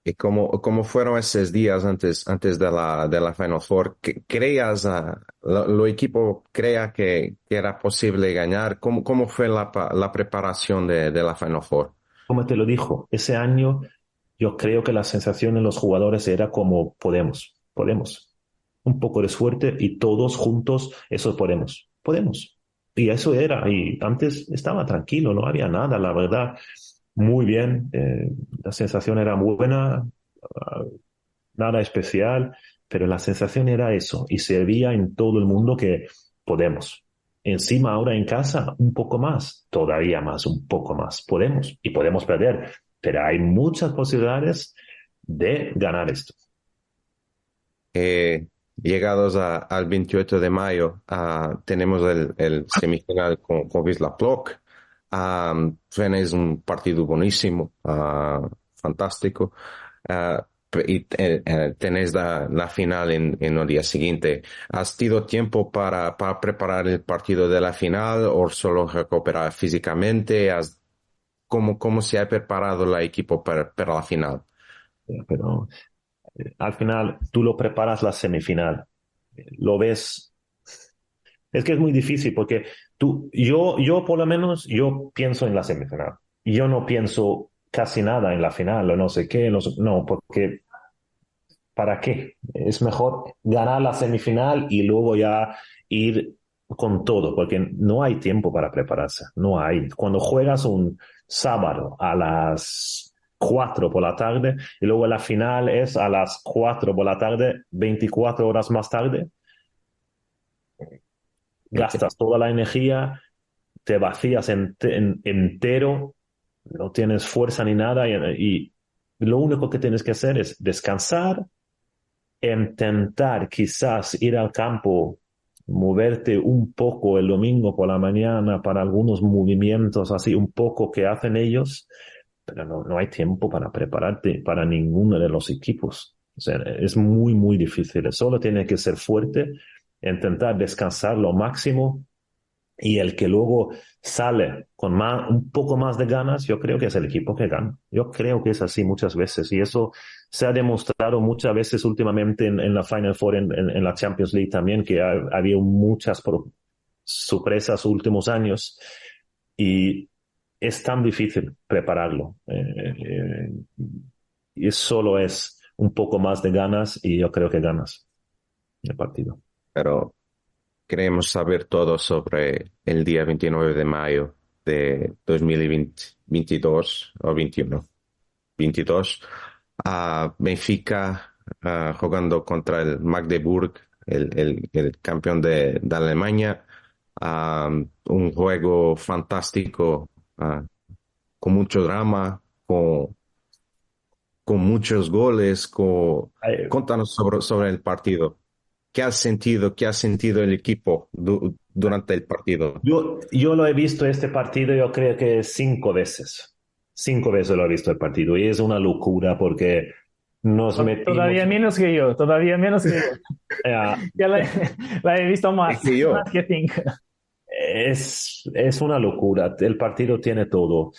¿Y cómo, cómo fueron esos días antes, antes de la, de la Final Four? ¿Creías, uh, lo, equipo crea que, que, era posible ganar? ¿Cómo, cómo fue la, la preparación de, de, la Final Four? Como te lo dijo, ese año yo creo que la sensación de los jugadores era como podemos, podemos. Un poco de suerte y todos juntos, eso podemos, podemos. Y eso era, y antes estaba tranquilo, no había nada, la verdad muy bien, eh, la sensación era buena, ah, nada especial, pero la sensación era eso y se veía en todo el mundo que podemos. Encima ahora en casa un poco más, todavía más, un poco más, podemos y podemos perder, pero hay muchas posibilidades de ganar esto. Eh, llegados al 28 de mayo, uh, tenemos el, el, semifinal con, con Wisla Plock. Um, un partido buenísimo, uh, fantástico. Uh, y eh, eh, tenés la, final en, en, el día siguiente. ¿Has tenido tiempo para, para preparar el partido de la final o solo recuperar físicamente? ¿Has, ¿cómo, ¿Cómo se ha preparado el equipo para, para la final? Pero eh, al final tú lo preparas la semifinal. Lo ves. Es que es muy difícil porque Tú, yo, yo por lo menos, yo pienso en la semifinal. Yo no pienso casi nada en la final o no sé qué, no, porque ¿para qué? Es mejor ganar la semifinal y luego ya ir con todo, porque no hay tiempo para prepararse, no hay. Cuando juegas un sábado a las 4 por la tarde y luego la final es a las 4 por la tarde, 24 horas más tarde, gastas toda la energía, te vacías entero, no tienes fuerza ni nada y, lo único que tienes que hacer es descansar, intentar quizás ir al campo, moverte un poco el domingo por la mañana para algunos movimientos así, un poco que hacen ellos, pero no, no hay tiempo para prepararte para ninguno de los equipos. Es muy, muy difícil. Solo tiene que ser fuerte, intentar descansar lo máximo y el que luego sale con más, un poco más de ganas, yo creo que es el equipo que gana. Yo creo que es así muchas veces y eso se ha demostrado muchas veces últimamente en, la Final Four, en, la Champions League también, que ha, habido muchas sorpresas últimos años y es tan difícil prepararlo. Eh, eh, y solo es un poco más de ganas y yo creo que ganas el partido. Pero queremos saber todo sobre el día 29 de mayo de 2022 o 21. 22. a Benfica jugando contra el Magdeburg, el, el, campeón de, de Alemania. un juego fantástico, con mucho drama, con, con muchos goles. Con... Contanos sobre, sobre el partido. ¿Qué has sentido, qué ha sentido el equipo durante el partido? Yo, yo lo he visto este partido, yo creo que cinco veces. Cinco veces lo he visto el partido y es una locura porque nos metimos... Todavía menos que yo, todavía menos que yo. ya la, he visto más, que yo. más que cinco. Es, es una locura. El partido tiene todo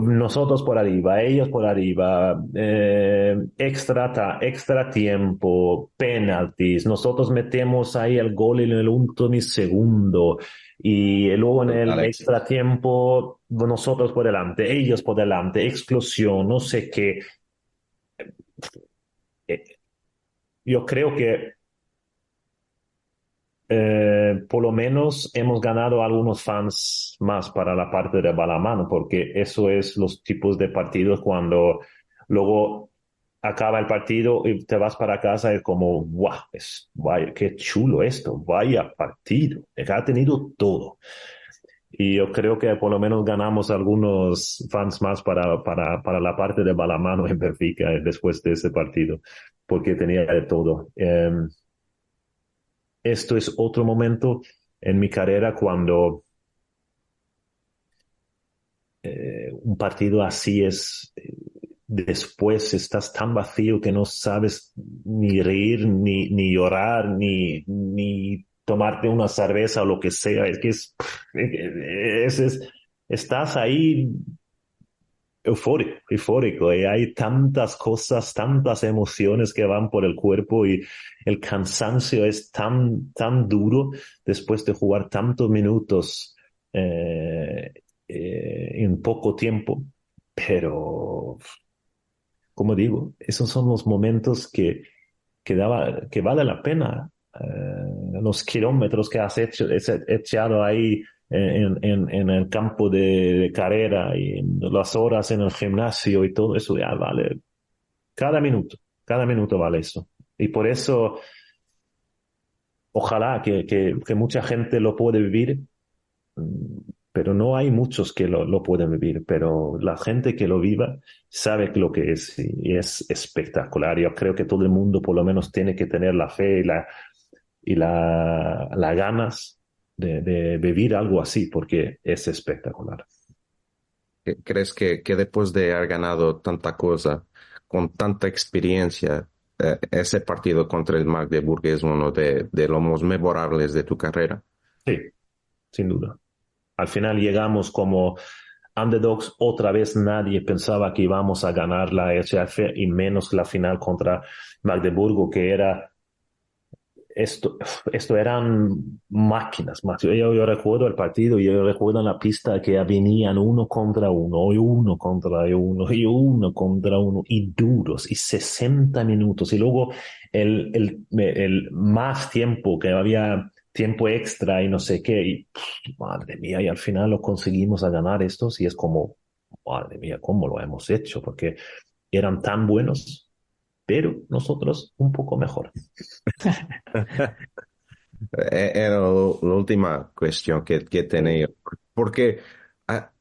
nosotros por arriba, ellos por arriba, eh, extra, extra tiempo, penaltis, nosotros metemos ahí el gol en el último segundo y luego en el extra tiempo nosotros por delante, ellos por delante, explosión, no sé qué. Eh, yo creo que eh, por lo menos hemos ganado algunos fans más para la parte de balamano, porque eso es los tipos de partidos cuando luego acaba el partido y te vas para casa y es como, guau, es, vaya, qué chulo esto, vaya partido, ha tenido todo. Y yo creo que por lo menos ganamos algunos fans más para, para, para la parte de balamano en Benfica después de ese partido, porque tenía de todo. Em, esto es otro momento en mi carrera cuando eh, un partido así es, eh, después estás tan vacío que no sabes ni reír, ni, ni llorar, ni, ni tomarte una cerveza o lo que sea. Es que es, es estás ahí eufórico, eufórico. Y hay tantas cosas, tantas emociones que van por el cuerpo y el cansancio es tan, tan duro después de jugar tantos minutos eh, eh, en poco tiempo. Pero, como digo, esos son los momentos que, que, daba, que vale la pena. Eh, los kilómetros que has hecho, echado ahí en, el campo de, carrera y las horas en el gimnasio y todo eso, ya vale. Cada minuto, cada minuto vale eso. Y por eso, ojalá que, que, mucha gente lo puede vivir, pero no hay muchos que lo, lo, pueden vivir, pero la gente que lo viva sabe lo que es y, es espectacular. Yo creo que todo el mundo por lo menos tiene que tener la fe y la, y la, la ganas de, vivir algo así, porque es espectacular. ¿Crees que, que después de haber ganado tanta cosa, con tanta experiencia, eh, ese partido contra el Magdeburg es uno de, de los más memorables de tu carrera? Sí, sin duda. Al final llegamos como underdogs, otra vez nadie pensaba que íbamos a ganar la HF y menos la final contra Magdeburgo, que era esto, esto eran máquinas. Yo, recuerdo el partido, yo recuerdo en la pista que venían uno contra uno, y uno contra uno, y uno contra uno, y duros, y 60 minutos, y luego el, el, el más tiempo, que había tiempo extra y no sé qué, y madre mía, y al final lo conseguimos a ganar estos, y es como, madre mía, ¿cómo lo hemos hecho? Porque eran tan buenos pero nosotros un poco mejor. Eh, era la última cuestión que, que tenía, porque a,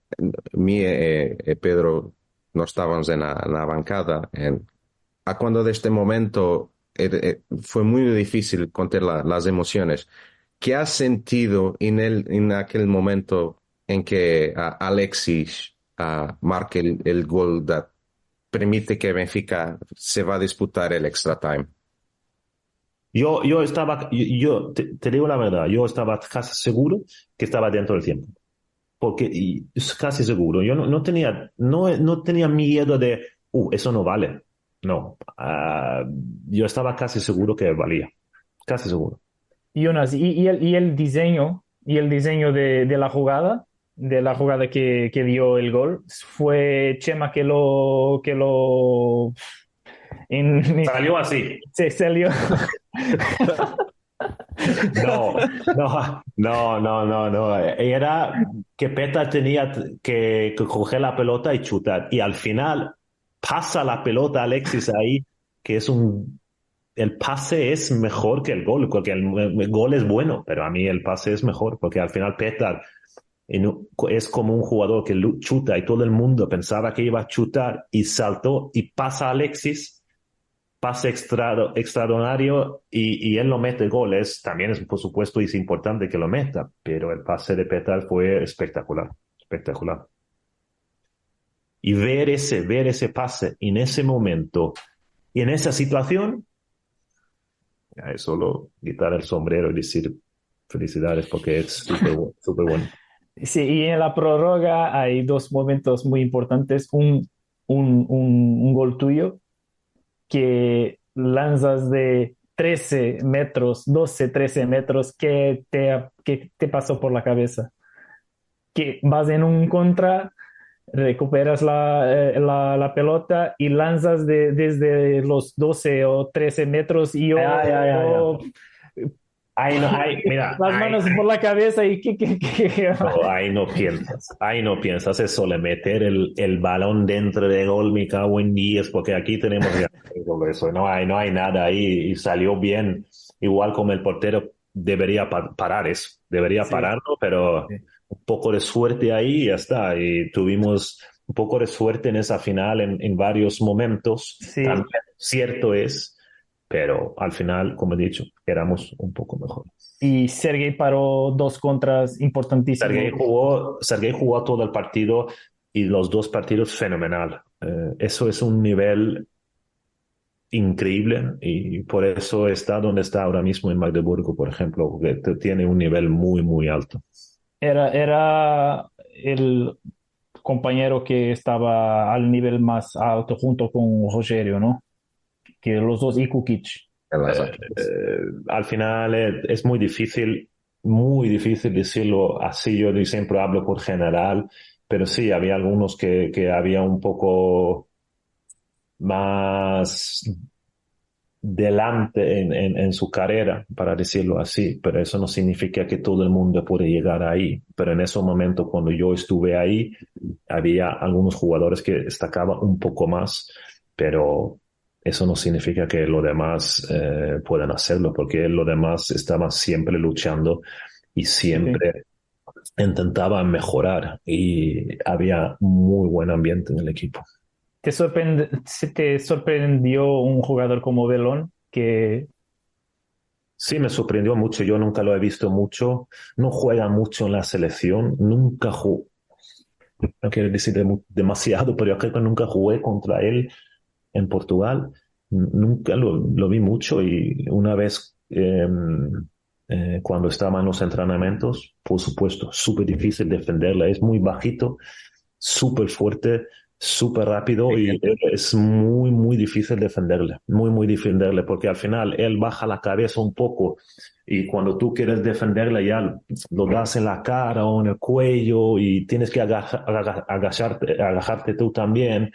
mí eh, eh, Pedro no estábamos en la, bancada, en, a cuando de este momento fue muy difícil contar las emociones. ¿Qué has sentido en, el, en aquel momento en que Alexis uh, marca el, el gol de, permite que Benfica se va a disputar el extra time? Yo, yo estaba, yo, te, digo la verdad, yo estaba casi seguro que estaba dentro del tiempo. Porque, y, casi seguro, yo no, no, tenía, no, no tenía miedo de, uh, eso no vale. No, uh, yo estaba casi seguro que valía. Casi seguro. Jonas, ¿y, y, el, y el diseño, y el diseño de, de la jugada? De la jugada que, que, dio el gol. Fue Chema que lo... Que lo salió así. Se salió. No, no, no, no, no, no. Era que Peta tenía que, coger la pelota y chutar. Y al final pasa la pelota a Alexis ahí, que es un... El pase es mejor que el gol, porque el, el gol es bueno, pero a mí el pase es mejor, porque al final Peta es como un jugador que chuta y todo el mundo pensaba que iba a chutar y saltó y pasa Alexis, pase extraordinario y, él lo mete goles. También es, por supuesto, es importante que lo meta, pero el pase de Petal fue espectacular, espectacular. Y ver ese, ver ese pase en ese momento y en esa situación, es solo quitar el sombrero y decir felicidades porque es súper bueno. Sí, y en la prórroga hay dos momentos muy importantes. Un, un, un, gol tuyo que lanzas de 13 metros, 12, 13 metros, ¿qué te, que te pasó por la cabeza? Que vas en un contra, recuperas la, eh, la, la pelota y lanzas de, desde los 12 o 13 metros y yo, Ahí no, mira. Las manos por la cabeza y que, No, ahí no piensas, ahí no piensas, es solo meter el, el balón dentro de gol, me cago en 10, porque aquí tenemos eso, no hay, no hay nada ahí y salió bien, igual como el portero debería parar eso, debería pararlo, pero un poco de suerte ahí y ya está, y tuvimos un poco de suerte en esa final en, en varios momentos, sí. cierto es, pero al final, como he dicho, éramos un poco mejor. Y Sergei paró dos contras importantísimos. Sergei jugó, Sergei jugó todo el partido y los dos partidos fenomenal. Eh, eso es un nivel increíble y por eso está donde está ahora mismo en Magdeburgo, por ejemplo, que tiene un nivel muy, muy alto. Era, era el compañero que estaba al nivel más alto junto con Rogerio, ¿no? Que los dos y Kukic. Eh, al final es, muy difícil, muy difícil decirlo así. Yo siempre hablo por general, pero sí, había algunos que, que había un poco más delante en, en, en, su carrera, para decirlo así, pero eso no significa que todo el mundo puede llegar ahí. Pero en ese momento, cuando yo estuve ahí, había algunos jugadores que destacaban un poco más, pero eso no significa que los demás eh, puedan hacerlo, porque los demás estaban siempre luchando y siempre intentaban mejorar y había muy buen ambiente en el equipo. ¿Te, te sorprendió un jugador como Belón que Sí, me sorprendió mucho. Yo nunca lo he visto mucho. No juega mucho en la selección. Nunca jugué. No quiero decir demasiado, pero yo creo que nunca jugué contra él en Portugal. Nunca lo, vi mucho y una vez em, eh, cuando estaba en los entrenamientos, por supuesto, súper difícil defenderla. Es muy bajito, súper fuerte, súper rápido y es muy, muy difícil defenderle, muy, muy defenderle, porque al final él baja la cabeza un poco y cuando tú quieres defenderle ya lo das en la cara o en el cuello y tienes que agacharte, agacharte tú también,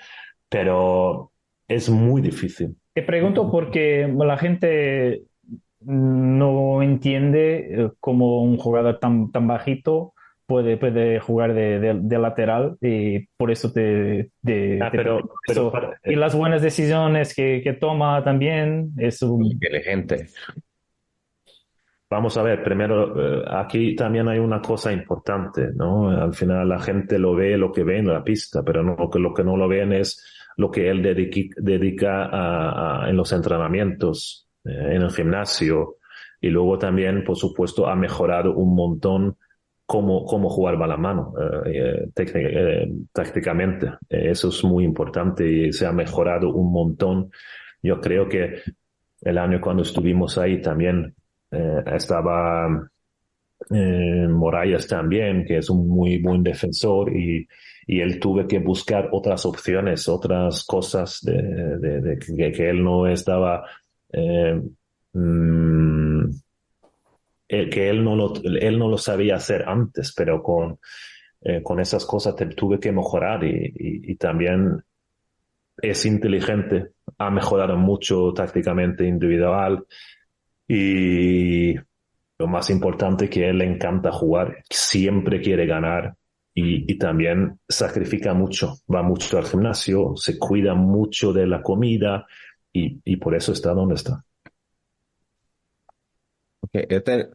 pero es muy difícil. Te pregunto porque la gente no entiende eh, cómo un jugador tan, tan bajito puede, puede jugar de, lateral y por eso te... Ah, pero, y las buenas decisiones que, que toma también es un... Inteligente. Vamos a ver, primero, eh, aquí también hay una cosa importante, ¿no? Al final la gente lo ve, lo que ve en la pista, pero no, lo que no lo ven es lo que él dedica, a, en los entrenamientos, eh, en el gimnasio, y luego también, por supuesto, ha mejorado un montón cómo, cómo jugar balonmano eh, eh, tácticamente. eso es muy importante y se ha mejorado un montón. Yo creo que el año cuando estuvimos ahí también estaba Morayas también, que es un muy buen defensor y, y él tuve que buscar otras opciones, otras cosas de, que, él no estaba mm, eh, que él no, lo, él no lo sabía hacer antes, pero con, eh, con esas cosas tuve que mejorar y, también es inteligente, ha mejorado mucho tácticamente individual y lo más importante que él le encanta jugar, siempre quiere ganar y, y, también sacrifica mucho, va mucho al gimnasio, se cuida mucho de la comida y, y por eso está donde está. Okay. Este,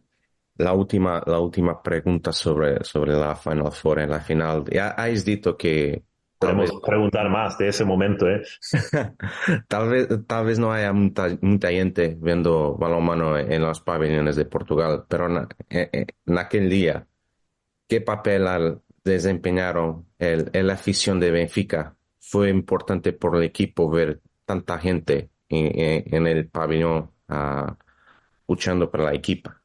la última, la última pregunta sobre, sobre la Final Four en la final. Ya has dicho que Podemos preguntar más de ese momento, ¿eh? tal, vez, tal vez no haya mucha, mucha gente viendo balonmano en los pabellones de Portugal, pero en, en, aquel día, ¿qué papel desempeñaron el, la afición de Benfica? Fue importante por el equipo ver tanta gente en, en el pabellón uh, luchando por la equipa.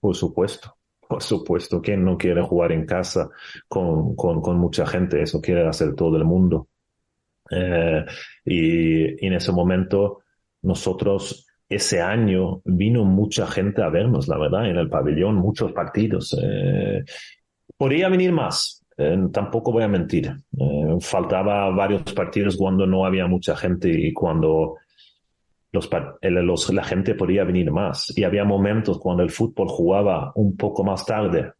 Por supuesto, por supuesto. ¿Quién no quiere jugar en casa con, con, con mucha gente? Eso quiere hacer todo el mundo. Eh, y, en ese momento nosotros ese año vino mucha gente a vernos, la verdad, en el pabellón, muchos partidos. Eh, podría venir más, eh, tampoco voy a mentir. faltaba varios partidos cuando no había mucha gente y cuando los, la gente podía venir más. Y había momentos cuando el fútbol jugaba un poco más tarde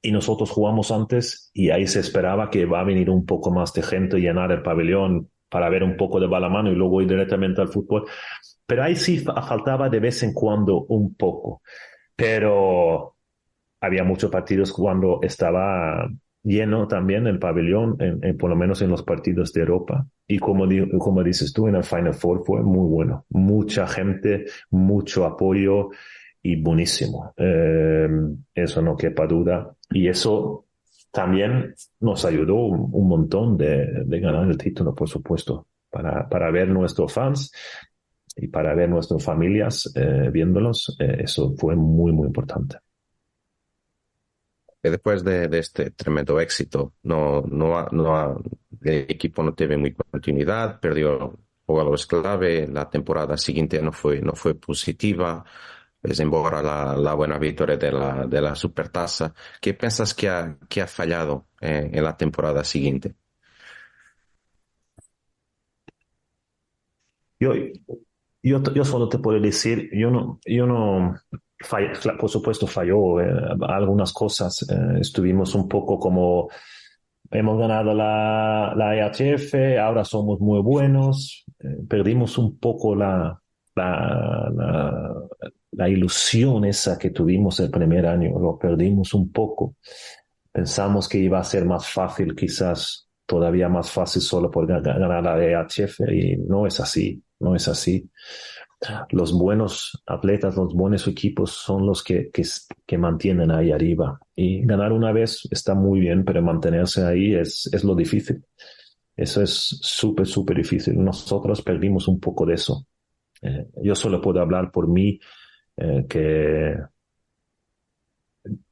y nosotros jugamos antes y ahí se esperaba que va a venir un poco más de gente, llenar el pabellón para ver un poco de balamano y luego ir directamente al fútbol. Pero ahí sí faltaba de vez en cuando un poco. Pero había muchos partidos cuando estaba lleno también el pabellón, por lo menos en los partidos de Europa. Y como, como dices tú, en el Final Four fue muy bueno. Mucha gente, mucho apoyo y buenísimo. Eh, eso no quepa duda. Y eso también nos ayudó un, montón de, de, ganar el título, por supuesto, para, para ver nuestros fans y para ver nuestras familias eh, viéndolos. Eh, eso fue muy, muy importante después de, este tremendo éxito, no, no, no, el equipo no tuvo muy continuidad, perdió jugadores clave, la temporada siguiente no fue, no fue positiva, desembora la, la buena victoria de la, de la supertasa. ¿Qué piensas que ha, que ha fallado eh, en la temporada siguiente? Yo, yo, yo solo te puedo decir, yo no, yo no, por supuesto falló eh, algunas cosas. Eh, estuvimos un poco como hemos ganado la, la EHF, ahora somos muy buenos. Eh, perdimos un poco la, la, ilusión esa que tuvimos el primer año, lo perdimos un poco. Pensamos que iba a ser más fácil, quizás todavía más fácil solo por ganar la EHF y no es así, no es así los buenos atletas, los buenos equipos son los que, que, mantienen ahí arriba. Y ganar una vez está muy bien, pero mantenerse ahí es, es lo difícil. Eso es súper, súper difícil. Nosotros perdimos un poco de eso. Eh, yo solo puedo hablar por mí, eh, que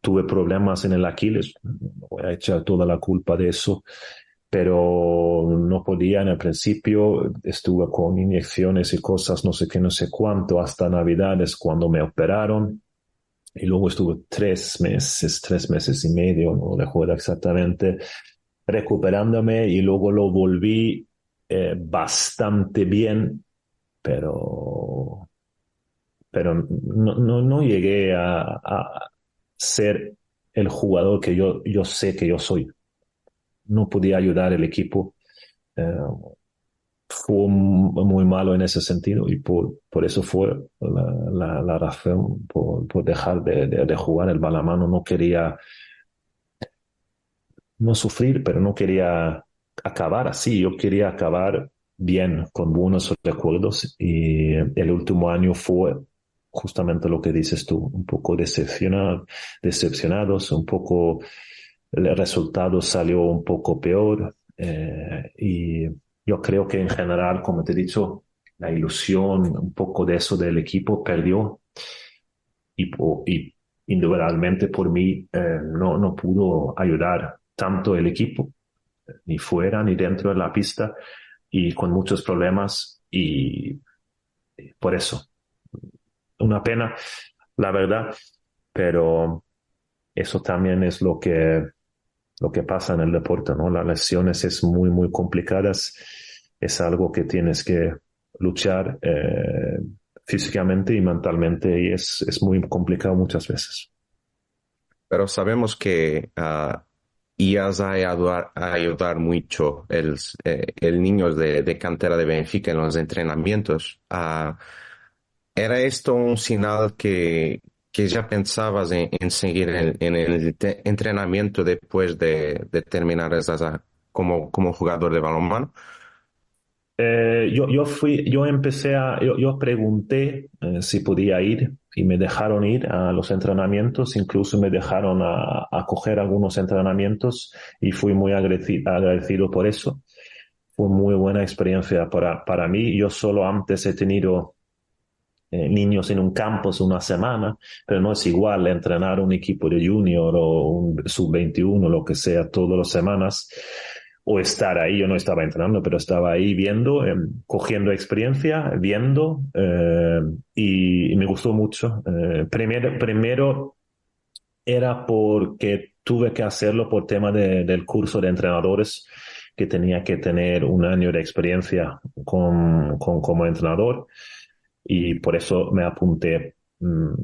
tuve problemas en el Aquiles. Voy a echar toda la culpa de eso. Pero no podía en el principio, estuve con inyecciones y cosas, no sé qué, no sé cuánto, hasta Navidades cuando me operaron. Y luego estuve tres meses, tres meses y medio, no recuerdo exactamente, recuperándome y luego lo volví eh, bastante bien, pero, pero no, no, no llegué a, a, ser el jugador que yo, yo sé que yo soy. No podía ayudar el equipo. Eh, fue muy malo en ese sentido y por, por eso fue la, razón por, por dejar de, de, de, jugar el balamano. No quería no sufrir, pero no quería acabar así. Yo quería acabar bien, con buenos recuerdos y el último año fue justamente lo que dices tú, un poco decepcionado, decepcionados, un poco el resultado salió un poco peor eh, y yo creo que en general, como te he dicho, la ilusión, un poco de eso del equipo perdió y, y individualmente por mí eh, no, no pudo ayudar tanto el equipo, ni fuera ni dentro de la pista, y con muchos problemas y por eso. Una pena, la verdad, pero eso también es lo que, lo que pasa en el deporte, ¿no? Las lesiones es muy, muy complicadas. Es algo que tienes que luchar eh, físicamente y mentalmente y es, es muy complicado muchas veces. Pero sabemos que uh, IAS a ayudar, mucho el, eh, el niño de, cantera de Benfica en los entrenamientos. Uh, ¿Era esto un señal que, que ya pensabas en, seguir en, el entrenamiento después de, de terminar esa, como, como jugador de balonmano? Eh, yo, yo fui, yo empecé a, yo pregunté eh, si podía ir y me dejaron ir a los entrenamientos, incluso me dejaron a, a coger algunos entrenamientos y fui muy agradecido, agradecido por eso. Fue muy buena experiencia para, para mí. Yo solo antes he tenido eh, niños en un campus una semana, pero no es igual entrenar un equipo de junior o un sub-21, lo que sea, todas las semanas o estar ahí. Yo no estaba entrenando, pero estaba ahí viendo, eh, cogiendo experiencia, viendo eh, y, y, me gustó mucho. Eh, primero, primero era porque tuve que hacerlo por tema de, del curso de entrenadores que tenía que tener un año de experiencia con, con como entrenador y por eso me apunté mmm,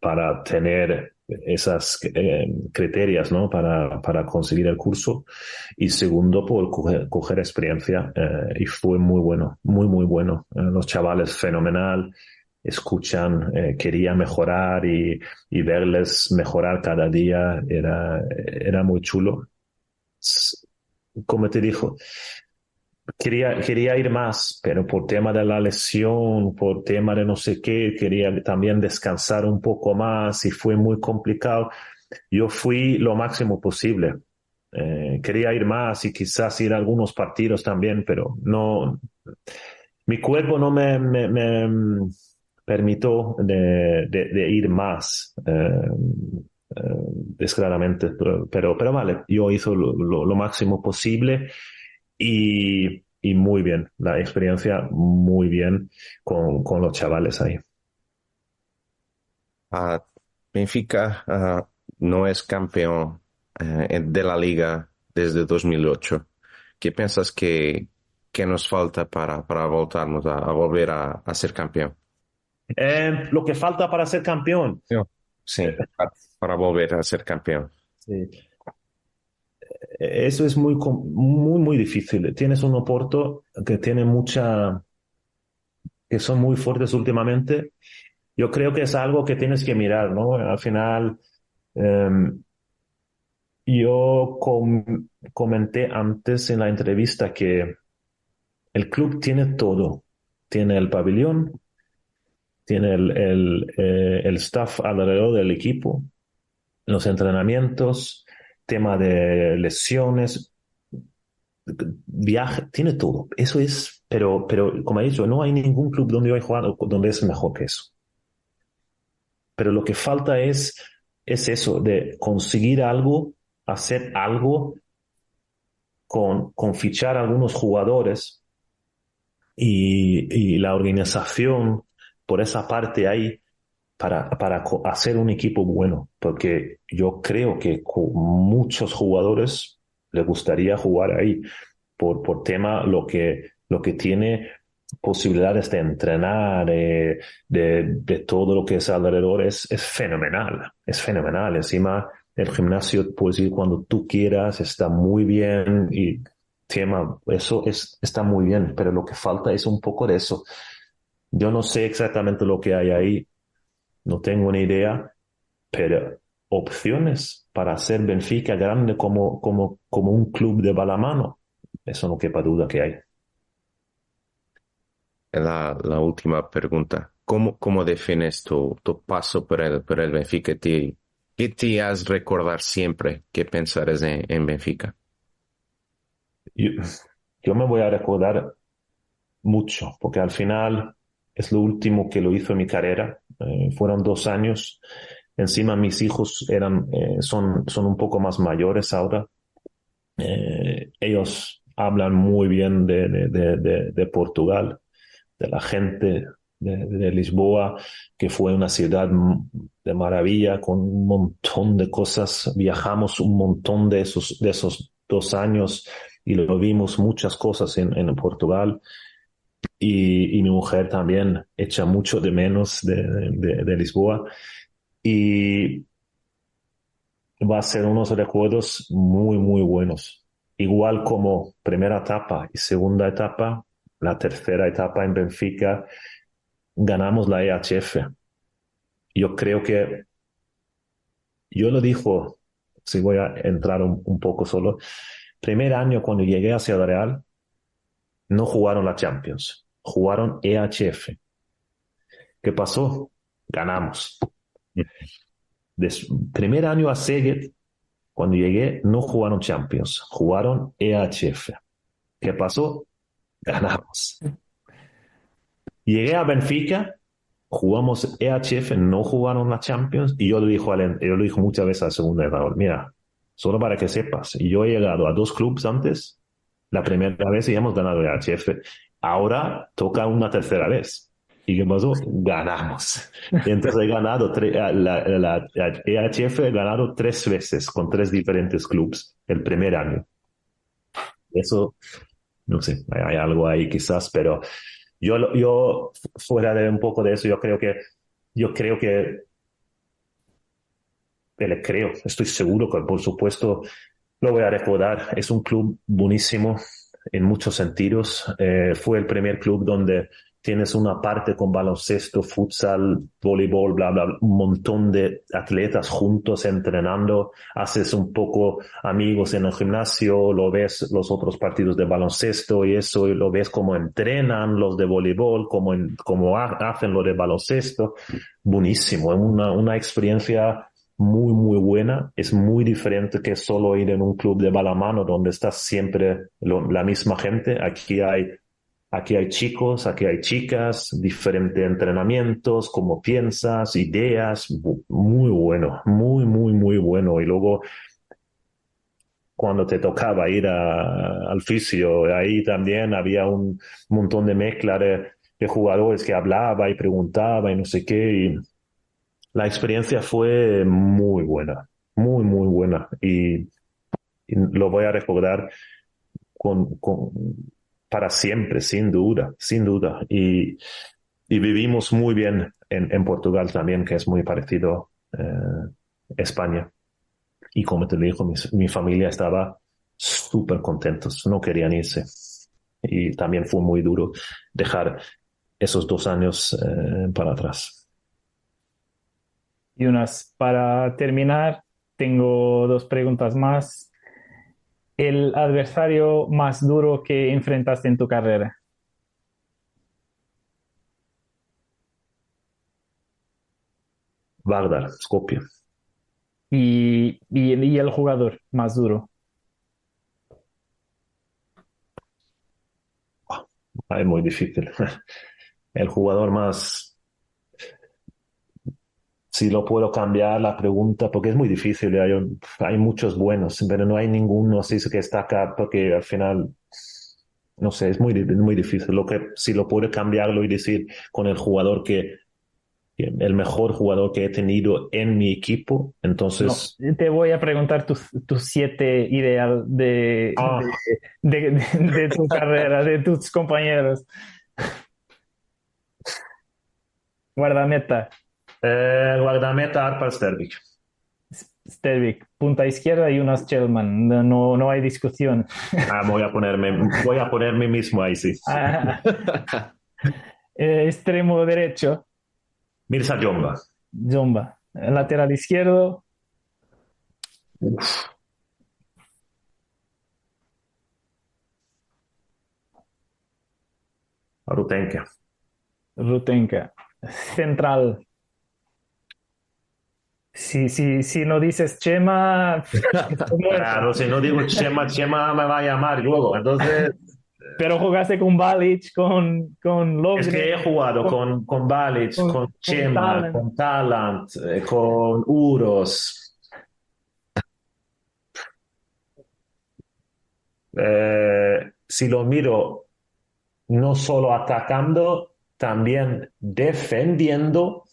para tener esas eh, criterios ¿no? para, para conseguir el curso y segundo por coger, experiencia eh, y fue muy bueno, muy muy bueno. Eh, los chavales fenomenal, escuchan, quería mejorar y, y, verles mejorar cada día era, era muy chulo. Como te dijo, quería, quería ir más, pero por tema de la lesión, por tema de no sé qué, quería también descansar un poco más y fue muy complicado. Yo fui lo máximo posible. Eh, quería ir más y quizás ir a algunos partidos también, pero no, mi cuerpo no me, me, me permitió de, de, de, ir más. Eh, eh, descaradamente, pero, pero, pero, vale, yo hice lo, lo, lo máximo posible y, y, muy bien, la experiencia muy bien con, con los chavales ahí. Uh, Benfica uh, no es campeón uh, de la liga desde 2008. ¿Qué piensas que, que nos falta para, para voltarnos a, a volver a, a, ser campeón? Eh, lo que falta para ser campeón. Sí, para, para volver a ser campeón. Sí eso es muy, muy, muy difícil. Tienes un Oporto que tiene mucha, que son muy fuertes últimamente. Yo creo que es algo que tienes que mirar, ¿no? Al final, um, yo com comenté antes en la entrevista que el club tiene todo. Tiene el pabellón, tiene el, el, eh, el staff alrededor del equipo, los entrenamientos, tema de lesiones, viaje, tiene todo. Eso es, pero, pero como he dicho, no hay ningún club donde yo he jugado donde es mejor que eso. Pero lo que falta es, es eso, de conseguir algo, hacer algo con, con fichar algunos jugadores y, y, la organización por esa parte ahí para, para hacer un equipo bueno, porque yo creo que muchos jugadores les gustaría jugar ahí por, por tema lo que, lo que tiene posibilidades de entrenar, eh, de, de, todo lo que es alrededor, es, es fenomenal, es fenomenal. Encima, el gimnasio puedes ir cuando tú quieras, está muy bien y tema, eso es, está muy bien, pero lo que falta es un poco de eso. Yo no sé exactamente lo que hay ahí, no tengo ni idea, pero opciones para hacer Benfica grande como, como, como un club de balamano, eso no quepa duda que hay la, la última pregunta. ¿Cómo, cómo defines tu, tu paso por el, por el Benfica? ¿Qué, ¿Qué te has recordar siempre que pensares en, en Benfica? Yo, yo, me voy a recordar mucho, porque al final es lo último que lo hizo en mi carrera. Eh, fueron dos años. Encima mis hijos eran, eh, son, son un poco más mayores ahora. Eh, ellos hablan muy bien de, de, de, de Portugal de la gente de, Lisboa, que fue una ciudad de maravilla con un montón de cosas. Viajamos un montón de esos, de esos dos años y lo vimos muchas cosas en, en Portugal. Y, mi mujer también echa mucho de menos de, Lisboa. Y va a ser unos recuerdos muy, muy buenos. Igual como primera etapa y segunda etapa, la tercera etapa en Benfica, ganamos la EHF. Yo creo que, yo lo dijo, si voy a entrar un, poco solo, primer año cuando llegué a Ciudad Real, no jugaron la Champions, jugaron EHF. ¿Qué pasó? Ganamos. primer año a Szeged, cuando llegué, no jugaron Champions, jugaron EHF. ¿Qué pasó? ganamos. Llegué a Benfica, jugamos EHF, no jugaron la Champions, y yo lo dijo, yo lo dijo muchas veces al segundo entrenador, mira, solo para que sepas, yo he llegado a dos clubes antes, la primera vez y hemos ganado EHF, ahora toca una tercera vez. ¿Y qué pasó? Ganamos. Y entonces he ganado, la, la, EHF he ganado tres veces con tres diferentes clubes el primer año. Eso no sé, hay, algo ahí quizás, pero yo, yo fuera de un poco de eso, yo creo que, yo creo que, le creo, estoy seguro que por supuesto lo voy a recordar, es un club buenísimo en muchos sentidos, eh, fue el primer club donde tienes una parte con baloncesto, futsal, voleibol, bla, bla, un montón de atletas juntos entrenando, haces un poco amigos en el gimnasio, lo ves los otros partidos de baloncesto y eso, y lo ves cómo entrenan los de voleibol, cómo, cómo hacen lo de baloncesto. Buenísimo, una, una experiencia muy, muy buena. Es muy diferente que solo ir en un club de balamano donde estás siempre la misma gente. Aquí hay Aquí hay chicos, aquí hay chicas, diferentes entrenamientos, cómo piensas, ideas, muy bueno, muy, muy, muy bueno. Y luego, cuando te tocaba ir al fisio, ahí también había un montón de mezcla de, jugadores que hablaba y preguntaba y no sé qué. La experiencia fue muy buena, muy, muy buena. Y, lo voy a recordar con, para siempre, sin duda, sin duda. Y, vivimos muy bien en, en, Portugal también, que es muy parecido a eh, España. Y como te digo, mi, mi familia estaba súper contentos, no querían irse. Y también fue muy duro dejar esos dos años eh, para atrás. Y unas, para terminar, tengo dos preguntas más el adversario más duro que enfrentaste en tu carrera? Vardar, Skopje. ¿Y, y, el jugador más duro? es muy difícil. El jugador más... si lo puedo cambiar la pregunta, porque es muy difícil, hay, hay muchos buenos, pero no hay ninguno así que está acá, porque al final, no sé, es muy, muy difícil. Lo que, si lo puedo cambiarlo y decir con el jugador que, el mejor jugador que he tenido en mi equipo, entonces... te voy a preguntar tus tu siete ideal de, ah. de, de tu carrera, de tus compañeros. Guardameta. Eh, guardameta Arpal Stervik. Stervik, punta izquierda y unas Chelman. No, no hay discusión. Ah, voy a ponerme, voy a ponerme mismo ahí, sí. Ah. Eh, extremo derecho. Mirza Jomba. Jomba. Lateral izquierdo. Uf. Rutenka. Rutenka. Central. Si, si, si no dices Chema. claro, si no digo Chema, Chema me va a llamar luego. Entonces. Pero jugaste con Balic, con, con Es que he jugado con, con Balic, con, Chema, con Talent, eh, con Uros. Eh, si lo miro no solo atacando, también defendiendo,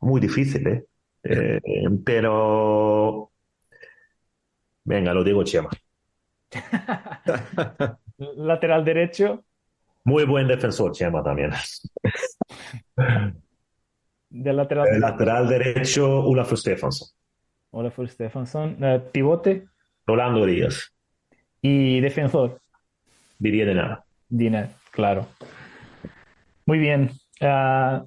muy difícil, ¿eh? ¿eh? pero venga, lo digo Chema. Lateral derecho. Muy buen defensor, Chema también. Del lateral, El lateral derecho, Olafur Stefansson. Olafur Stefansson. Uh, pivote. Rolando Díaz. Y defensor. Diría de nada. Dina, claro. Muy bien. Uh,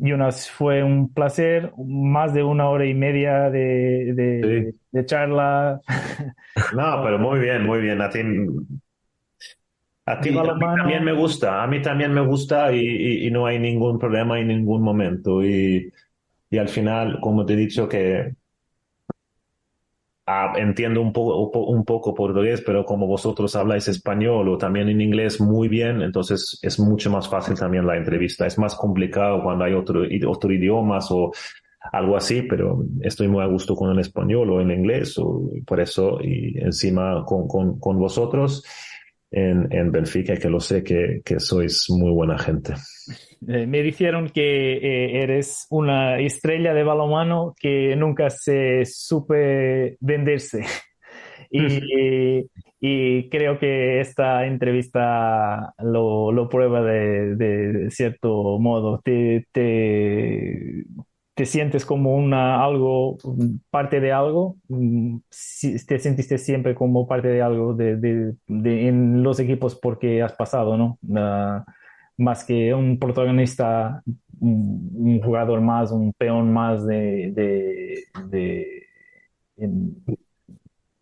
Jonas, fue un placer, más de una hora y media de, de, charla. No, pero muy bien, muy bien. A ti, a ti, también me gusta, a mí también me gusta y, y, no hay ningún problema en ningún momento. Y, y al final, como te he dicho, que Ah, entiendo un poco, un poco portugués, pero como vosotros habláis español o también en inglés muy bien, entonces es mucho más fácil también la entrevista. Es más complicado cuando hay otro, otro idiomas o algo así, pero estoy muy a gusto con el español o el inglés, o por eso, y encima con, con, con vosotros en, en, Benfica, que lo sé que, que sois muy buena gente. Eh, me dijeron que eh, eres una estrella de balonmano que nunca se supe venderse. y, y, creo que esta entrevista lo, lo prueba de, de, cierto modo. Te, te, te sientes como una algo, parte de algo, mm, te sentiste siempre como parte de algo de, de, en los equipos porque has pasado, ¿no? Uh, más que un protagonista, un, jugador más, un peón más de, de,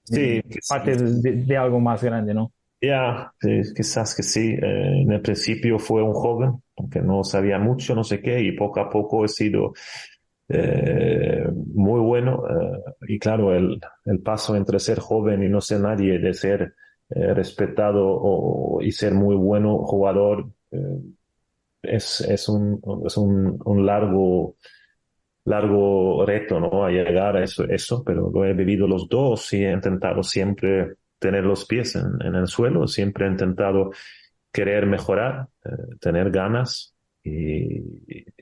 sí, parte de, algo más grande, ¿no? Ya, quizás que sí. Eh, en el principio fue un joven, aunque no sabía mucho, no sé qué, y poco a poco he sido eh, muy bueno. Eh, y claro, el, el, paso entre ser joven y no ser nadie, de ser respetado o, y ser muy bueno jugador, eh, es, es, un, es un, un, largo, largo reto, ¿no? A llegar a eso, eso, pero lo he vivido los dos y he intentado siempre tener los pies en, el suelo, siempre he intentado querer mejorar, eh, tener ganas y,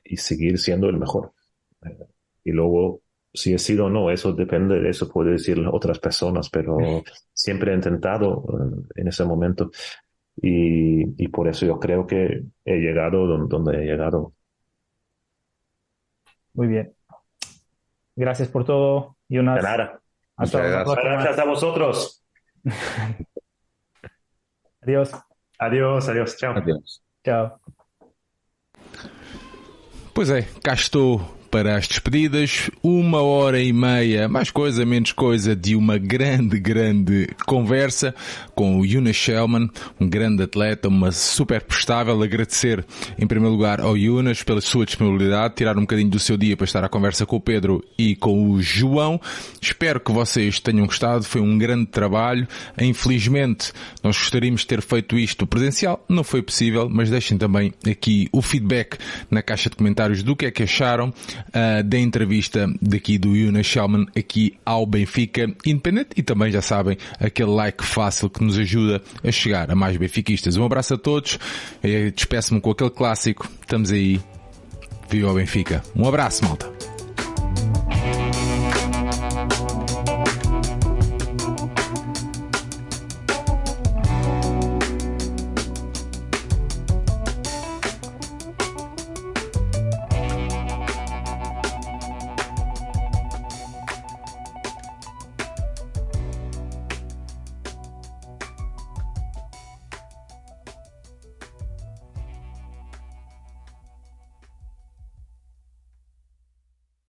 y, seguir siendo el mejor. Eh, y luego, si he sido o no, eso depende de eso, puede decir otras personas, pero siempre he intentado en ese momento. Y, y por eso yo creo que he llegado donde, he llegado. Muy bien. Gracias por todo, Jonas. De nada. Hasta gracias. gracias a vosotros. adiós. Adiós, adiós. Chao. Adiós. Chao. Pois é, cá estou para as despedidas. Uma hora e meia, mais coisa, menos coisa, de uma grande, grande conversa com o Yuna Shellman, um grande atleta, uma super prestável. Agradecer, em primeiro lugar, ao Yunas pela sua disponibilidade, tirar um bocadinho do seu dia para estar à conversa com o Pedro e com o João. Espero que vocês tenham gostado. Foi um grande trabalho. Infelizmente, nós gostaríamos de ter feito isto presencial. Não foi possível, mas deixem também aqui o feedback na caixa de comentários do que é que acharam uh, da entrevista daqui do Yuna Shellman aqui ao Benfica Independente e também já sabem aquele like fácil que nos ajuda a chegar a mais benfiquistas. Um abraço a todos. Despeço-me com aquele clássico. Estamos aí. Viva o Benfica. Um abraço, malta.